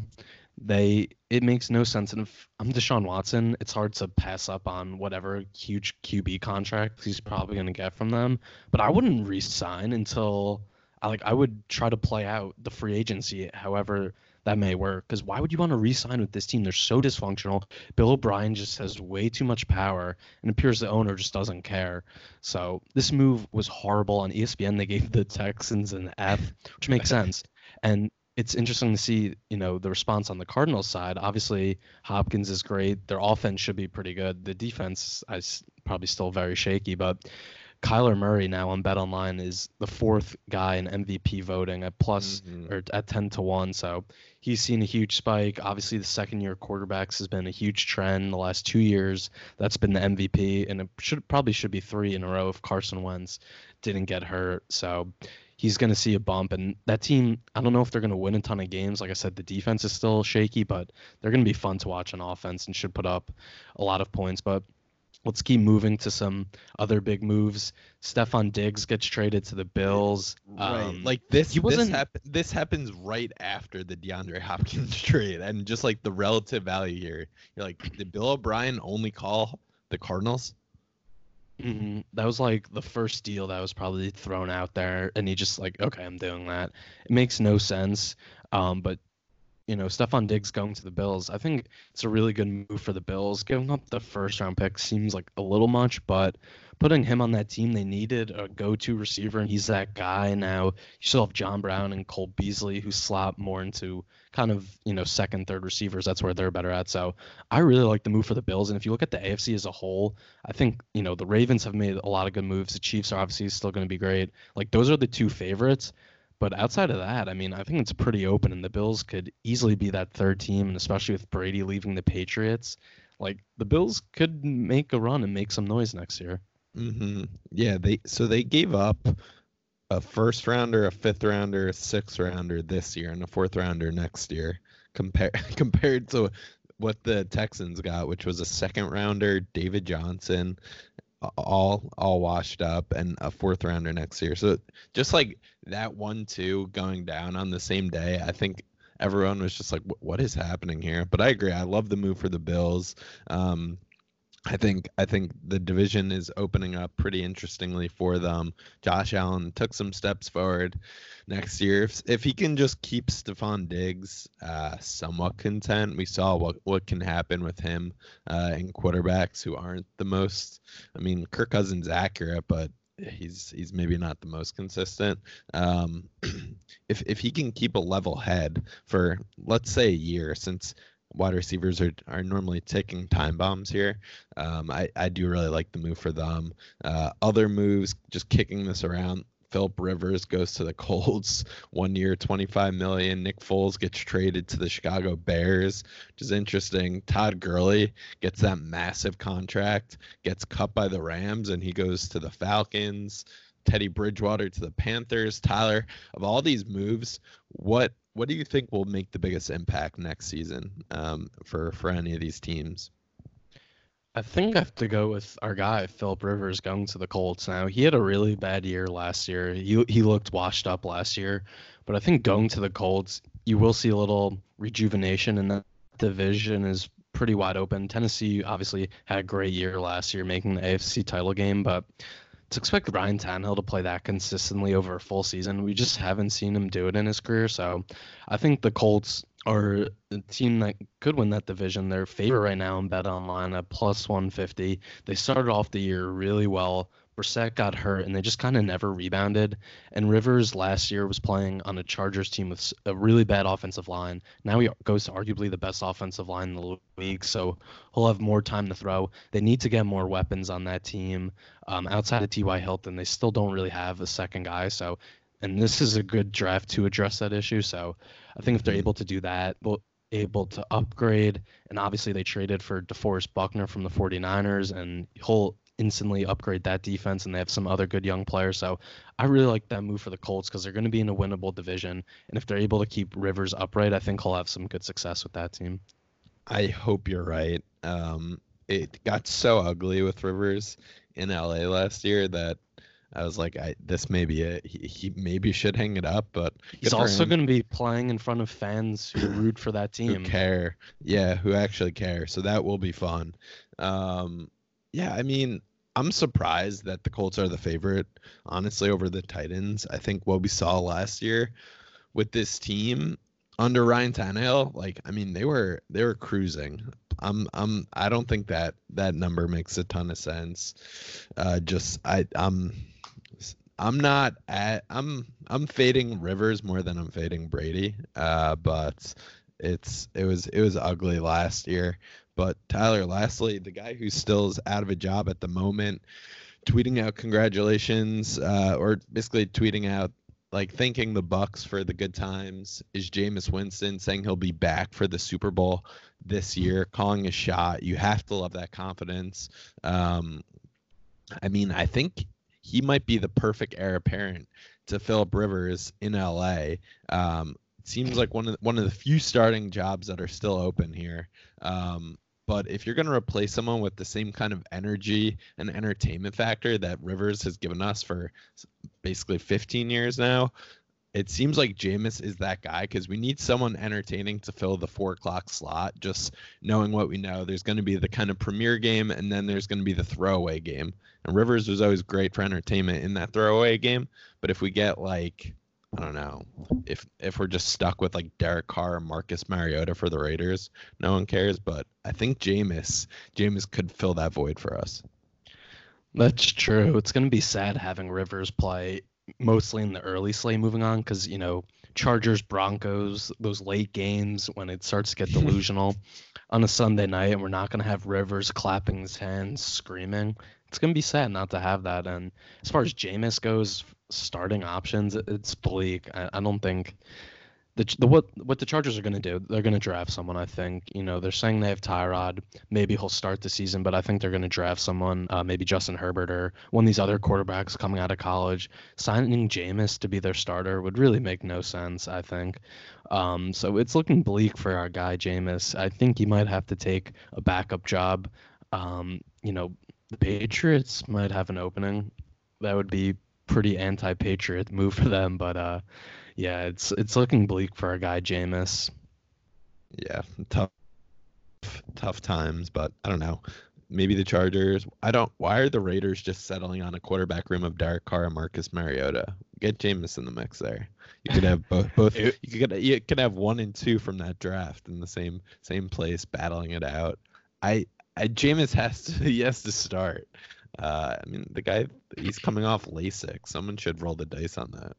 they it makes no sense. And if I'm Deshaun Watson, it's hard to pass up on whatever huge QB contract he's probably going to get from them. But I wouldn't resign until I like I would try to play out the free agency, however that may work. Because why would you want to resign with this team? They're so dysfunctional. Bill O'Brien just has way too much power, and appears the owner just doesn't care. So this move was horrible. On ESPN, they gave the Texans an F, which makes sense. And it's interesting to see, you know, the response on the Cardinals side. Obviously, Hopkins is great. Their offense should be pretty good. The defense is probably still very shaky, but Kyler Murray now on Bet Online is the fourth guy in MVP voting at plus, mm-hmm. or at ten to one. So he's seen a huge spike. Obviously, the second year quarterbacks has been a huge trend the last two years. That's been the MVP, and it should probably should be three in a row if Carson Wentz didn't get hurt. So he's going to see a bump. And that team, I don't know if they're going to win a ton of games. Like I said, the defense is still shaky, but they're going to be fun to watch on offense and should put up a lot of points. But let's keep moving to some other big moves. Stefon Diggs gets traded to the Bills. Right. Um, like this, he wasn't, this, hap- this happens right after the DeAndre Hopkins trade. And just like the relative value here, you're like, did Bill O'Brien only call the Cardinals? Mm-hmm. That was like the first deal that was probably thrown out there, and he just like, okay, I'm doing that. It makes no sense. Um, but you know, Stefon Diggs going to the Bills, I think it's a really good move for the Bills. Giving up the first round pick seems like a little much, but putting him on that team, they needed a go to receiver, and he's that guy now. You still have John Brown and Cole Beasley who slot more into kind of, you know, second, third receivers. That's where they're better at. So I really like the move for the Bills. And if you look at the AFC as a whole, I think, you know, the Ravens have made a lot of good moves. The Chiefs are obviously still going to be great. Like, those are the two favorites. But outside of that, I mean, I think it's pretty open, and the Bills could easily be that third team, and especially with Brady leaving the Patriots, like the Bills could make a run and make some noise next year. Mm-hmm. Yeah, they so they gave up a first rounder, a fifth rounder, a sixth rounder this year, and a fourth rounder next year. Compared compared to what the Texans got, which was a second rounder, David Johnson, all all washed up and a fourth rounder next year. So just like that one two going down on the same day, I think everyone was just like, "What is happening here?" But I agree. I love the move for the Bills. Um, I think I think the division is opening up pretty interestingly for them. Josh Allen took some steps forward next year. If, if he can just keep Stefon Diggs uh, somewhat content, we saw what what can happen with him uh, in quarterbacks who aren't the most. I mean, Kirk Cousins accurate, but he's he's maybe not the most consistent. Um, if if he can keep a level head for let's say a year, since wide receivers are, are normally taking time bombs here. Um, I, I do really like the move for them. Uh, other moves, just kicking this around. Philip Rivers goes to the Colts, one year, 25 million. Nick Foles gets traded to the Chicago Bears, which is interesting. Todd Gurley gets that massive contract, gets cut by the Rams, and he goes to the Falcons. Teddy Bridgewater to the Panthers. Tyler, of all these moves, what what do you think will make the biggest impact next season um, for for any of these teams? I think I have to go with our guy Philip Rivers going to the Colts. Now he had a really bad year last year. He he looked washed up last year, but I think going to the Colts, you will see a little rejuvenation in that division is pretty wide open. Tennessee obviously had a great year last year, making the AFC title game, but to expect Ryan Tannehill to play that consistently over a full season, we just haven't seen him do it in his career. So I think the Colts are a team that could win that division. They're favorite right now in Bet Online at plus 150. They started off the year really well. Brissett got hurt, and they just kind of never rebounded. And Rivers last year was playing on a Chargers team with a really bad offensive line. Now he goes to arguably the best offensive line in the league, so he'll have more time to throw. They need to get more weapons on that team. Um, outside of T.Y. Hilton, they still don't really have a second guy. So, and this is a good draft to address that issue. So, I think if they're able to do that, well, able to upgrade, and obviously they traded for DeForest Buckner from the 49ers, and he'll instantly upgrade that defense, and they have some other good young players. So I really like that move for the Colts because they're going to be in a winnable division, and if they're able to keep Rivers upright, I think he'll have some good success with that team. I hope you're right. Um, it got so ugly with Rivers in LA last year that I was like, I, this may be it. He, he maybe should hang it up, but he's also going to be playing in front of fans who root for that team, who care, yeah, who actually care. So that will be fun. Um, yeah, I mean, I'm surprised that the Colts are the favorite, honestly, over the Titans. I think what we saw last year with this team under Ryan Tannehill, like, I mean, they were they were cruising. I'm I'm I don't think that that number makes a ton of sense. Uh, just I I'm I'm not at I'm I'm fading Rivers more than I'm fading Brady. Uh, but it's it was it was ugly last year. But Tyler, lastly, the guy who still is out of a job at the moment, tweeting out congratulations, uh, or basically tweeting out like thanking the Bucks for the good times is Jameis Winston saying he'll be back for the Super Bowl this year, calling a shot. You have to love that confidence. Um, I mean, I think he might be the perfect heir apparent to Philip Rivers in LA. Um, seems like one of the, one of the few starting jobs that are still open here. Um, but if you're going to replace someone with the same kind of energy and entertainment factor that Rivers has given us for basically 15 years now, it seems like Jameis is that guy because we need someone entertaining to fill the four o'clock slot. Just knowing what we know, there's going to be the kind of premier game, and then there's going to be the throwaway game. And Rivers was always great for entertainment in that throwaway game. But if we get like I don't know if if we're just stuck with like Derek Carr or Marcus Mariota for the Raiders, no one cares. But I think Jameis Jameis could fill that void for us. That's true. It's gonna be sad having Rivers play mostly in the early slate moving on because you know Chargers Broncos those late games when it starts to get delusional on a Sunday night and we're not gonna have Rivers clapping his hands screaming. It's gonna be sad not to have that. And as far as Jameis goes, starting options, it's bleak. I, I don't think the, the what what the Chargers are going to do, they're going to draft someone. I think you know they're saying they have Tyrod. Maybe he'll start the season, but I think they're going to draft someone, uh, maybe Justin Herbert or one of these other quarterbacks coming out of college. Signing Jameis to be their starter would really make no sense. I think. Um, so it's looking bleak for our guy Jameis. I think he might have to take a backup job. Um, you know, the Patriots might have an opening. That would be pretty anti-patriot move for them, but uh, yeah, it's it's looking bleak for our guy Jameis. Yeah, tough, tough times, but I don't know. Maybe the Chargers. I don't. Why are the Raiders just settling on a quarterback room of Derek Carr and Marcus Mariota? Get Jameis in the mix there. You could have both. Both. you could. You could have one and two from that draft in the same same place, battling it out. I. I Jameis has to. He has to start. Uh, I mean, the guy he's coming off LASIK. Someone should roll the dice on that.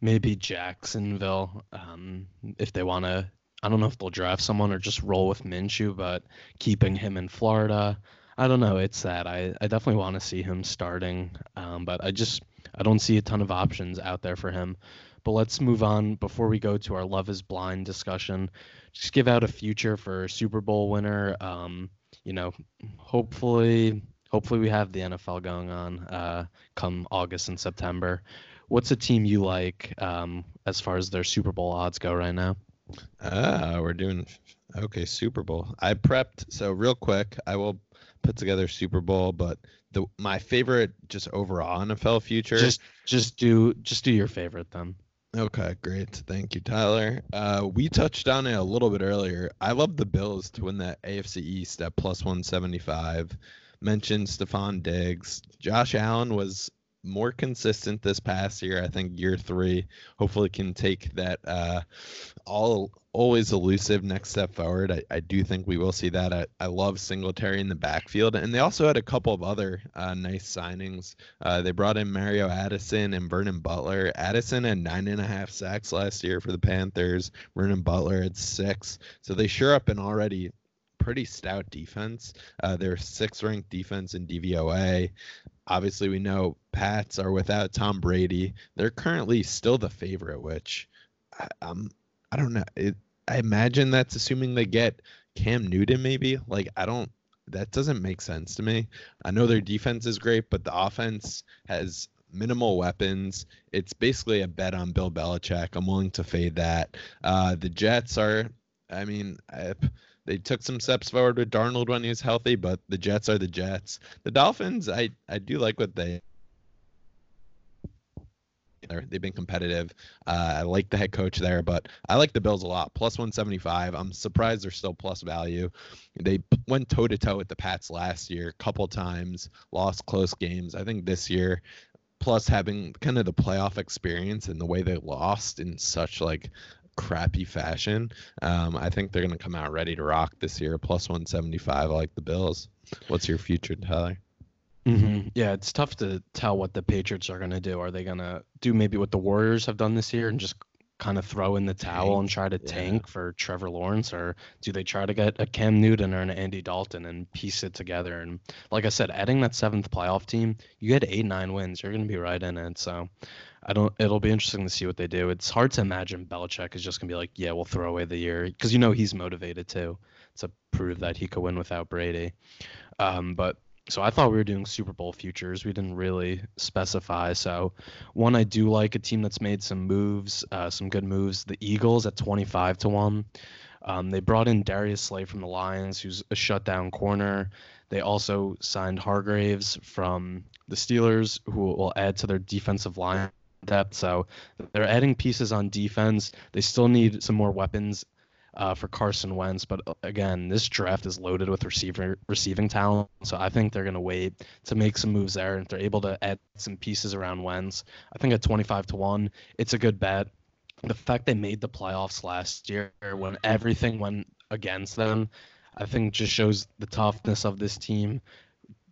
Maybe Jacksonville, um, if they want to. I don't know if they'll draft someone or just roll with Minshew, but keeping him in Florida, I don't know. It's that I, I definitely want to see him starting, um, but I just I don't see a ton of options out there for him. But let's move on before we go to our Love Is Blind discussion. Just give out a future for Super Bowl winner. Um, you know, hopefully hopefully we have the NFL going on uh, come August and September. What's a team you like um, as far as their Super Bowl odds go right now? Ah, we're doing okay. Super Bowl. I prepped so real quick. I will put together Super Bowl, but the my favorite just overall NFL future. Just just do just do your favorite then. Okay, great. Thank you, Tyler. Uh, we touched on it a little bit earlier. I love the Bills to win that AFC East at plus 175. Mentioned Stefon Diggs. Josh Allen was more consistent this past year. I think year three hopefully can take that uh, all always elusive next step forward. I, I do think we will see that. I, I love Singletary in the backfield, and they also had a couple of other uh, nice signings. Uh, they brought in Mario Addison and Vernon Butler. Addison had nine and a half sacks last year for the Panthers. Vernon Butler had six, so they sure up an already pretty stout defense. Uh, they're sixth ranked defense in DVOA. Obviously, we know Pats are without Tom Brady. They're currently still the favorite, which I, um, I don't know. It, I imagine that's assuming they get Cam Newton, maybe. Like, I don't. That doesn't make sense to me. I know their defense is great, but the offense has minimal weapons. It's basically a bet on Bill Belichick. I'm willing to fade that. Uh, the Jets are, I mean, I, they took some steps forward with Darnold when he was healthy, but the Jets are the Jets. The Dolphins, I I do like what they. They've been competitive. Uh, I like the head coach there, but I like the Bills a lot. Plus 175. I'm surprised they're still plus value. They went toe to toe with the Pats last year, a couple times, lost close games. I think this year, plus having kind of the playoff experience and the way they lost in such like crappy fashion. Um, I think they're going to come out ready to rock this year, plus 175. I like the Bills. What's your future, Tyler? Mm-hmm. Yeah, it's tough to tell what the Patriots are going to do. Are they going to do maybe what the Warriors have done this year and just kind of throw in the towel tank. and try to yeah. tank for Trevor Lawrence, or do they try to get a Cam Newton or an Andy Dalton and piece it together? And like I said, adding that seventh playoff team, you get eight nine wins, you're going to be right in it. So I don't. It'll be interesting to see what they do. It's hard to imagine Belichick is just to be like, yeah, we'll throw away the year because you know he's motivated too to prove that he could win without Brady. Um, but so I thought we were doing Super Bowl futures. We didn't really specify. So one I do like a team that's made some moves, uh, some good moves. The Eagles at 25 to one. Um, they brought in Darius Slay from the Lions, who's a shutdown corner. They also signed Hargreaves from the Steelers, who will add to their defensive line depth. So they're adding pieces on defense. They still need some more weapons uh, for Carson Wentz. But uh, again, this draft is loaded with receiver receiving talent, so I think they're going to wait to make some moves there. And if they're able to add some pieces around Wentz, I think at 25 to one, it's a good bet. The fact they made the playoffs last year when everything went against them, I think just shows the toughness of this team.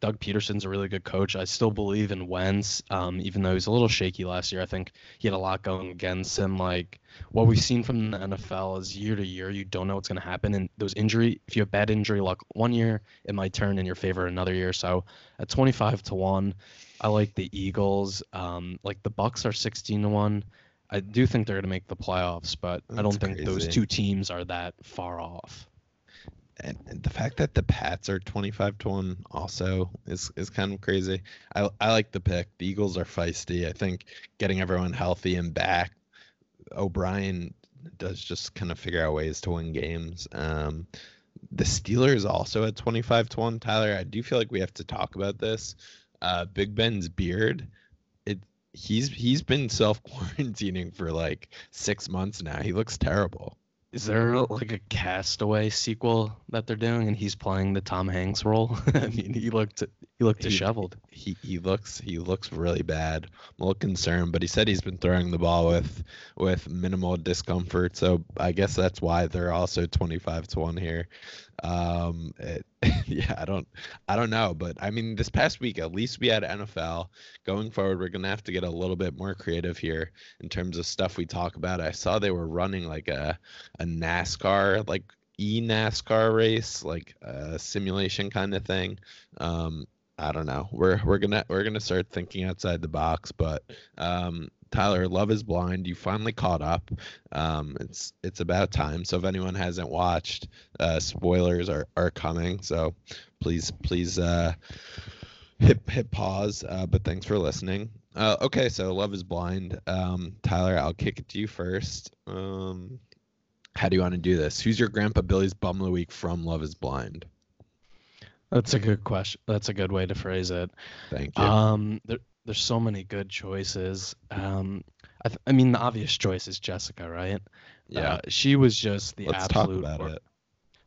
Doug Pederson's a really good coach. I still believe in Wentz, um, even though he's a little shaky last year. I think he had a lot going against him. Like what we've seen from the NFL is year to year, you don't know what's going to happen. And those injury, if you have bad injury luck one year, it might turn in your favor another year. So at 25 to one, I like the Eagles. Um, like the Bucks are 16 to one. I do think they're going to make the playoffs, but That's I don't think crazy. those two teams are that far off and, the fact that the Pats are 25 to 1 also is is kind of crazy. I I like the pick. The Eagles are feisty. I think getting everyone healthy and back O'Brien does just kind of figure out ways to win games. Um, the Steelers also at 25 to 1. Tyler, I do feel like we have to talk about this. Uh, Big Ben's beard, it he's he's been self quarantining for like 6 months now. He looks terrible. Is there like a Castaway sequel that they're doing, and he's playing the Tom Hanks role? I mean, he looked he looked disheveled. He, he he looks he looks really bad. I'm a little concerned, but he said he's been throwing the ball with with minimal discomfort. So I guess that's why they're also 25 to one here. Um, it, yeah, I don't, I don't know, but I mean, this past week at least we had NFL. Going forward, we're gonna have to get a little bit more creative here in terms of stuff we talk about. I saw they were running like a a NASCAR like e NASCAR race, like a simulation kind of thing. Um, I don't know. We're we're gonna we're gonna start thinking outside the box, but um, Tyler, Love is Blind. You finally caught up. Um, it's it's about time. So if anyone hasn't watched, uh, spoilers are, are coming. So please please uh, hit hit pause. Uh, but thanks for listening. Uh, okay, so Love is Blind. Um, Tyler, I'll kick it to you first. Um, how do you want to do this? Who's your Grandpa Billy's Bum of the Week from Love is Blind? That's a good question. That's a good way to phrase it. Thank you. Um, there, there's so many good choices. Um, I, th- I mean, the obvious choice is Jessica, right? Yeah. Uh, she was just the Let's talk absolute. about wor- it.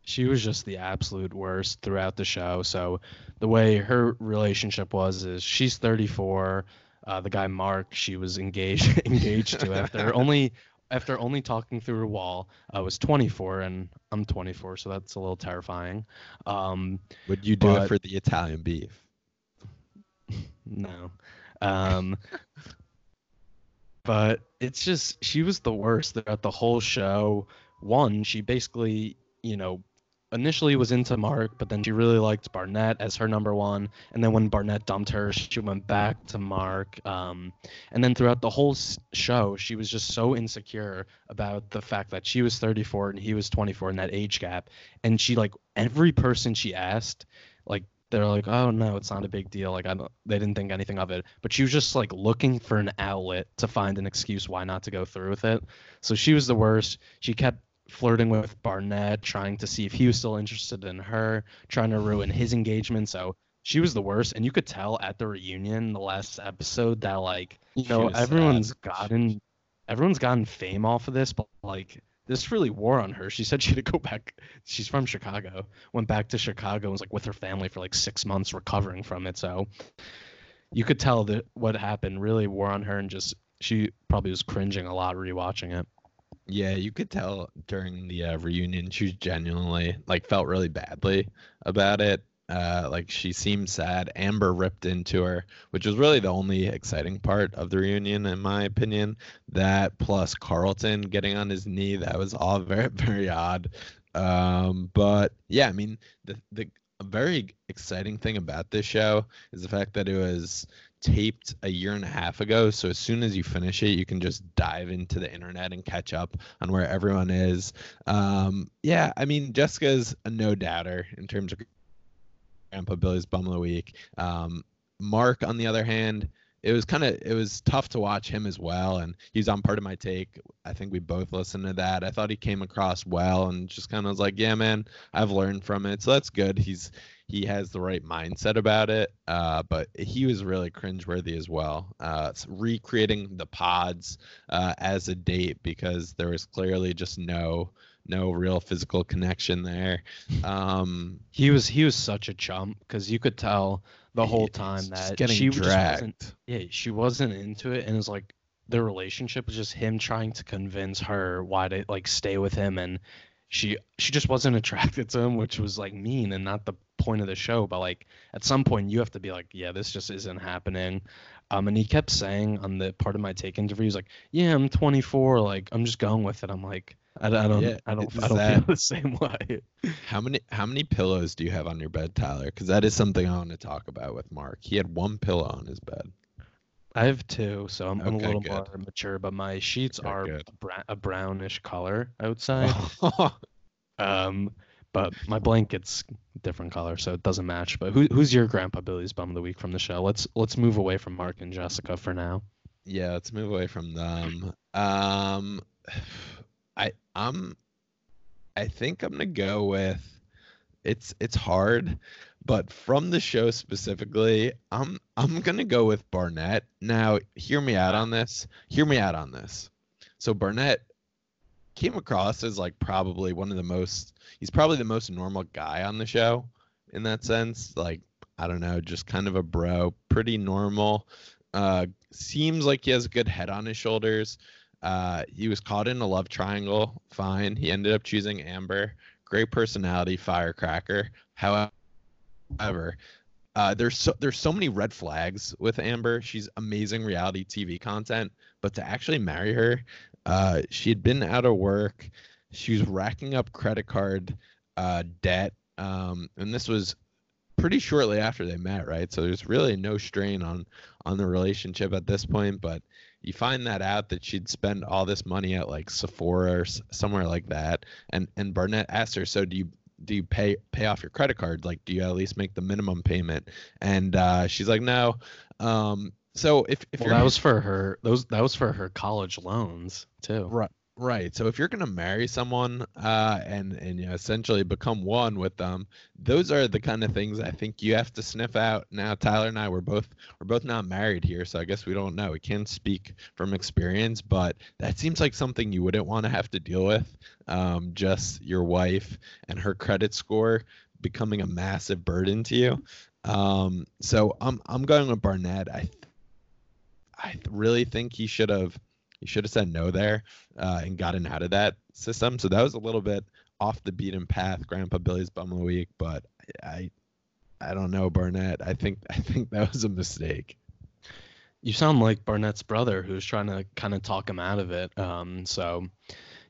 She was just the absolute worst throughout the show. So, the way her relationship was is she's 34. Uh, the guy Mark, she was engaged engaged to after only after only talking through a wall. I was 24 and I'm 24, so that's a little terrifying. Um, Would you do it for the Italian beef? no. Um, but it's just she was the worst throughout the whole show. One, she basically, you know, initially was into Mark, but then she really liked Barnett as her number one. And then when Barnett dumped her, she went back to Mark. Um, and then throughout the whole show, she was just so insecure about the fact that she was 34 and he was 24 in that age gap. And she like every person she asked, like they're like, oh no, it's not a big deal. Like I don't, they didn't think anything of it. But she was just like looking for an outlet to find an excuse why not to go through with it. So she was the worst. She kept flirting with Barnett, trying to see if he was still interested in her, trying to ruin his engagement. So she was the worst, and you could tell at the reunion, the last episode, that like you She know was sad. everyone's gotten everyone's gotten fame off of this, but like this really wore on her. She said she had to go back. She's from Chicago. Went back to Chicago and was like with her family for like six months recovering from it. So you could tell that what happened really wore on her, and just she probably was cringing a lot rewatching it. Yeah, you could tell during the uh, reunion she genuinely like felt really badly about it. Uh, like she seemed sad. Amber ripped into her, which was really the only exciting part of the reunion, in my opinion. That plus Carlton getting on his knee, that was all very very odd. Um, but yeah, I mean the the very exciting thing about this show is the fact that it was taped a year and a half ago. So as soon as you finish it, you can just dive into the internet and catch up on where everyone is. Um, yeah, I mean, Jessica's a no doubter in terms of Grandpa Billy's bum of the week. Um, Mark, on the other hand, it was kind of it was tough to watch him as well, and he's on Pardon My Take. I think we both listened to that. I thought he came across well, and just kind of was like, "Yeah, man, I've learned from it, so that's good." He's he has the right mindset about it, uh, but he was really cringeworthy as well. Uh, recreating the pods uh, as a date because there was clearly just no no real physical connection there. Um, He was he was such a chump because you could tell the whole time that she wasn't yeah she wasn't into it and it was like their relationship was just him trying to convince her why to like stay with him and she she just wasn't attracted to him which was like mean and not the point of the show but like at some point you have to be like yeah this just isn't happening um and he kept saying on the Pardon My Take interview he's like yeah i'm 24 like i'm just going with it i'm like i, I don't Yeah, i don't i don't that- feel the same way How many how many pillows do you have on your bed, Tyler? Because that is something I want to talk about with Mark. He had one pillow on his bed. I have two, so I'm, I'm a little good. more mature, but my sheets Okay, are a, bra- a brownish color, I would say. um, but my blanket's different color, so it doesn't match. But who, who's your Grandpa Billy's bum of the week from the show? Let's let's move away from Mark and Jessica for now. yeah, let's move away from them. Um, I I'm I think I'm gonna go with it's it's hard, but from the show specifically, I'm I'm gonna go with Barnett. Now, hear me out on this. Hear me out on this. So Barnett came across as like probably one of the most he's probably the most normal guy on the show in that sense. Like, I don't know, just kind of a bro, pretty normal. Uh seems like he has a good head on his shoulders. Uh he was caught in a love triangle, fine. He ended up choosing Amber. Great personality, firecracker. However, uh, there's so there's so many red flags with Amber. She's amazing reality TV content, but to actually marry her, uh, she had been out of work. She was racking up credit card uh, debt, um, and this was pretty shortly after they met, right? So there's really no strain on on the relationship at this point. But you find that out that she'd spend all this money at like Sephora or s- somewhere like that, and and Barnett asked her, "So do you do you pay pay off your credit card? Like, do you at least make the minimum payment?" And uh, she's like, "No." Um, so if if Well, you're that was for her. Those that was for her college loans too. Right. Right. So if you're going to marry someone uh, and and you know, essentially become one with them, those are the kind of things I think you have to sniff out. Now, Tyler and I we're both we're both not married here, so I guess we don't know. We can't speak from experience, but that seems like something you wouldn't want to have to deal with. Um, just your wife and her credit score becoming a massive burden to you. Um, so I'm I'm going with Barnett. I I really think he should have he should have said no there uh, and gotten out of that system. So that was a little bit off the beaten path, Grandpa Billy's bum of the week. But I, I don't know Barnett. I think I think that was a mistake. You sound like Barnett's brother, who's trying to kind of talk him out of it. Um, so,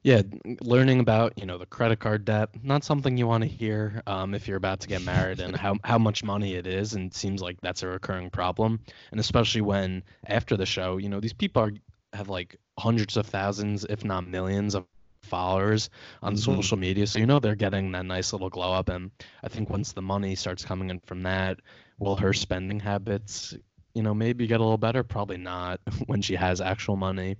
yeah, learning about you know the credit card debt, not something you want to hear um, if you're about to get married, and how how much money it is, and it seems like that's a recurring problem, and especially when after the show, you know, these people are have like hundreds of thousands, if not millions, of followers on mm-hmm. social media. So you know they're getting that nice little glow up. And I think once the money starts coming in from that, will her spending habits, you know, maybe get a little better? Probably not when she has actual money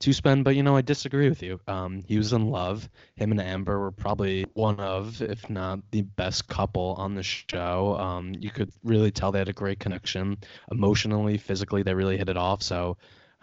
to spend. But you know, I disagree with you. Um, he was in love. Him and Amber were probably one of, if not the best couple on the show. Um, you could really tell they had a great connection emotionally, physically. They really hit it off. So.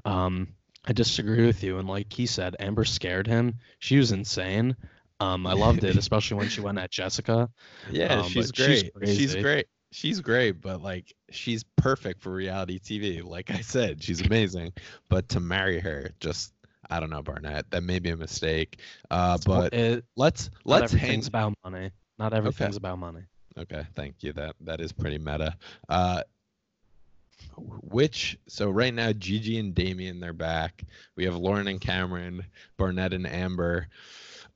Um, I disagree with you. And like he said, Amber scared him. She was insane. Um, I loved it, especially when she went at Jessica. Yeah, um, she's great. She's, she's, great. She's great, but like she's perfect for reality TV. Like I said, she's amazing. but to marry her, just I don't know, Barnett. That may be a mistake. Uh, but it, let's let's hang about money. Not everything's okay. about money. Okay, thank you. That that is pretty meta. Uh, which so right now Gigi and Damian they're back. We have Lauren and Cameron, Barnett and Amber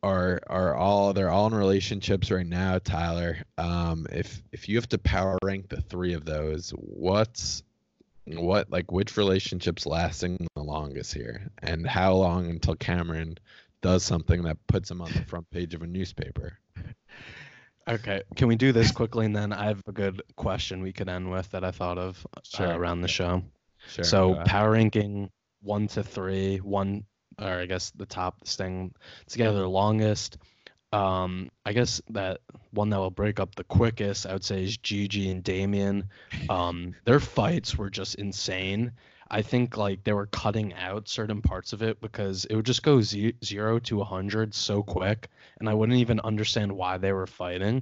are are all they're all in relationships right now, Tyler. Um if if you have to power rank the three of those, what's what like which relationships lasting the longest here and how long until Cameron does something that puts him on the front page of a newspaper? Okay, can we do this quickly and then I have a good question we could end with that I thought of uh, sure. uh, around the show. Sure. So power ranking one to three, one or I guess the top staying together longest. Um, I guess that one that will break up the quickest, I would say, is Gigi and Damian. Um, their fights were just insane. I think like they were cutting out certain parts of it because it would just go z- zero to a hundred so quick, and I wouldn't even understand why they were fighting.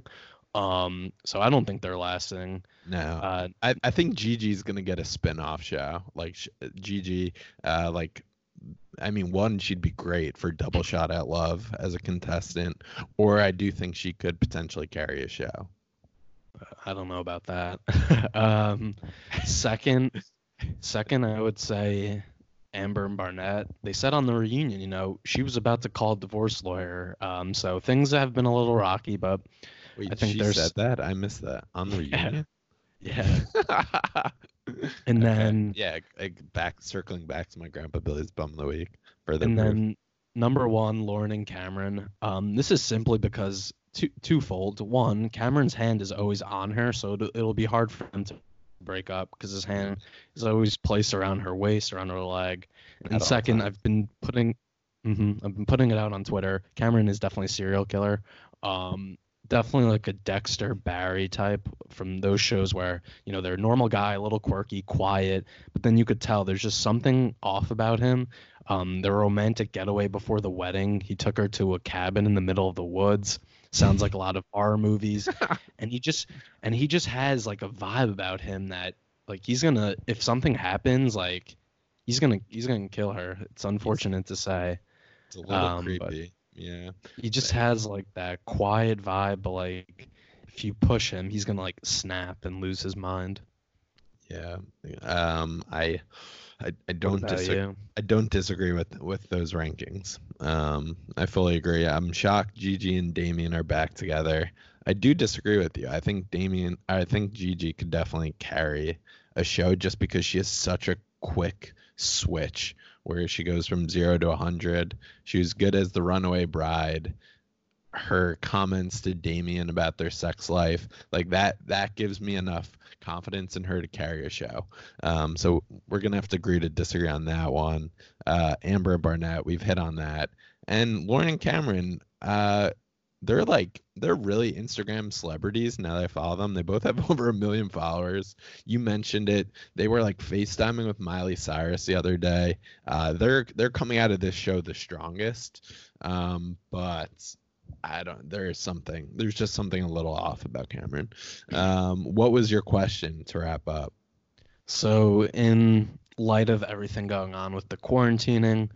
Um, so I don't think they're lasting. No, uh, I I think Gigi's gonna get a spin-off show. Like Gigi, uh, like I mean, one, she'd be great for Double Shot at Love as a contestant, or I do think she could potentially carry a show. I don't know about that. um, second, Second, I would say Amber and Barnett. They said on the reunion, you know, she was about to call a divorce lawyer. Um, so things have been a little rocky, but Wait, I think she there's... said that. I missed that on the reunion. Yeah. and then yeah, back circling back to my grandpa Billy's bum of the week for the and proof. then number one, Lauren and Cameron. Um, this is simply because two twofold. One, Cameron's hand is always on her, so it'll, it'll be hard for him to break up because his hand is always placed around her waist, around her leg. And At second, I've been putting, mm-hmm, I've been putting it out on Twitter. Cameron is definitely a serial killer. Um, definitely like a Dexter Barry type from those shows where you know they're a normal guy, a little quirky, quiet, but then you could tell there's just something off about him. Um, the romantic getaway before the wedding, he took her to a cabin in the middle of the woods. Sounds like a lot of horror movies. And he just and he just has like a vibe about him that like he's gonna if something happens like he's gonna he's gonna kill her. It's unfortunate to say. It's a little um, creepy yeah he just has like that quiet vibe but like if you push him he's gonna like snap and lose his mind yeah um i I, I don't disagree. I don't disagree with with those rankings. Um, I fully agree. I'm shocked Gigi and Damian are back together. I do disagree with you. I think Damian, I think Gigi could definitely carry a show just because she has such a quick switch where she goes from zero to 100. She was good as the runaway bride her comments to Damian about their sex life, like that that gives me enough confidence in her to carry a show. Um, so we're gonna have to agree to disagree on that one. Uh, Amber Barnett, we've hit on that. And Lauren Cameron, uh, they're like they're really Instagram celebrities now that I follow them. They both have over a million followers. You mentioned it. They were like FaceTiming with Miley Cyrus the other day. Uh, they're they're coming out of this show the strongest. Um, but I don't. There is something. There's just something a little off about Cameron. Um, what was your question to wrap up? So, in light of everything going on with the quarantining,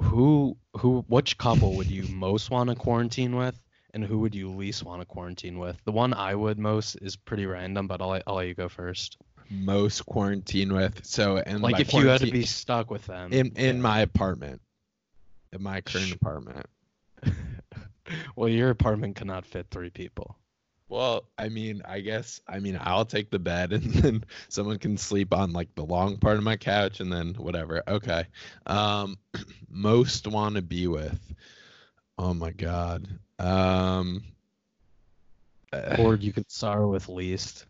who who which couple would you most want to quarantine with? And who would you least want to quarantine with? The one I would most is pretty random, but I'll, I'll let you go first. Most quarantine with so and like if you had to be stuck with them in in yeah. my apartment, in my current apartment. well, your apartment cannot fit three people. Well, I mean, I guess I mean I'll take the bed and then someone can sleep on like the long part of my couch and then whatever. Okay. Um most want to be with. Oh my god. Um, or you could start with least.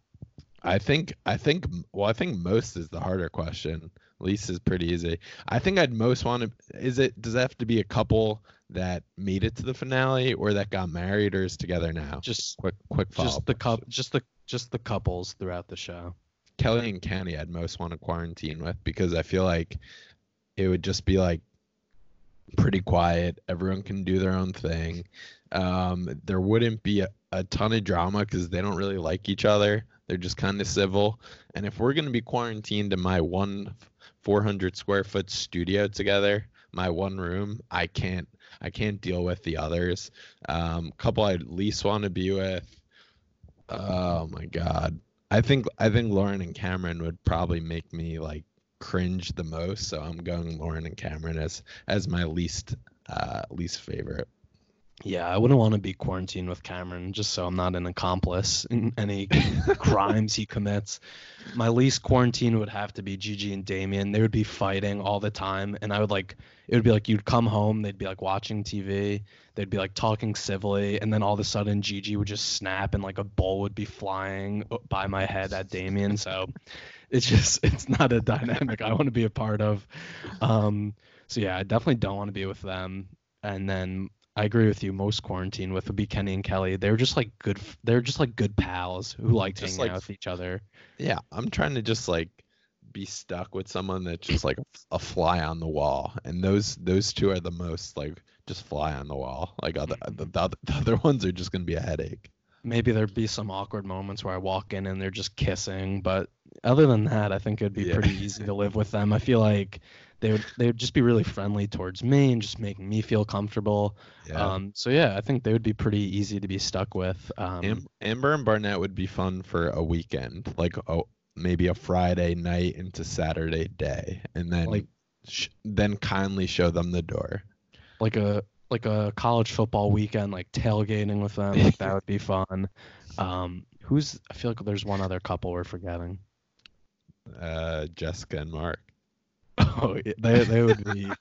I think I think well I think most is the harder question. Least is pretty easy. I think I'd most want to is it does it have to be a couple that made it to the finale or that got married or is together now? Just quick quick follow. Just the couple just the just the couples throughout the show. Kelly and Kenny I'd most want to quarantine with because I feel like it would just be like pretty quiet. Everyone can do their own thing. Um, there wouldn't be a, a ton of drama because they don't really like each other. They're just kind of civil. And if we're going to be quarantined in my one 400 square foot studio together, my one room, I can't I can't deal with the others. Um, couple I at least want to be with. Oh my god. I think I think Lauren and Cameron would probably make me like cringe the most. So I'm going Lauren and Cameron as as my least uh, least favorite. Yeah, I wouldn't want to be quarantined with Cameron just so I'm not an accomplice in any crimes he commits. My least quarantine would have to be Gigi and Damian. They would be fighting all the time and I would like it would be like you'd come home, they'd be like watching TV, they'd be like talking civilly and then all of a sudden Gigi would just snap and like a bowl would be flying by my head at Damian. So it's just it's not a dynamic I want to be a part of. Um so yeah, I definitely don't want to be with them. And then I agree with you. Most quarantine with would be Kenny and Kelly. They're just like good. They're just like good pals who like hanging like, out with each other. Yeah, I'm trying to just like be stuck with someone that's just like a, fly on the wall, and those those two are the most like just fly on the wall. Like other the, the, other, the other ones are just gonna be a headache. Maybe there'd be some awkward moments where I walk in and they're just kissing, but other than that, I think it'd be yeah. pretty easy to live with them. I feel like they would they would just be really friendly towards me and just making me feel comfortable. Yeah. Um, so yeah, I think they would be pretty easy to be stuck with. Um, Am- Amber and Barnett would be fun for a weekend, like a, maybe a Friday night into Saturday day, and then like sh- then kindly show them the door. Like a like a college football weekend, like tailgating with them. Like that would be fun. Um, who's I feel like there's one other couple we're forgetting. Uh, Jessica and Mark. Oh, they they would be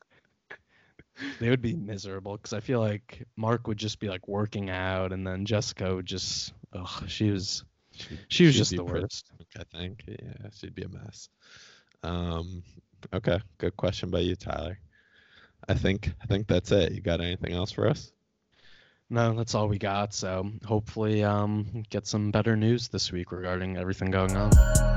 they would be miserable because I feel like Mark would just be like working out, and then Jessica would just oh she was she, she was just the worst. I think yeah, she'd be a mess. Um, okay, good question by you, Tyler. I think I think that's it. You got anything else for us? No, that's all we got. So hopefully, um, get some better news this week regarding everything going on.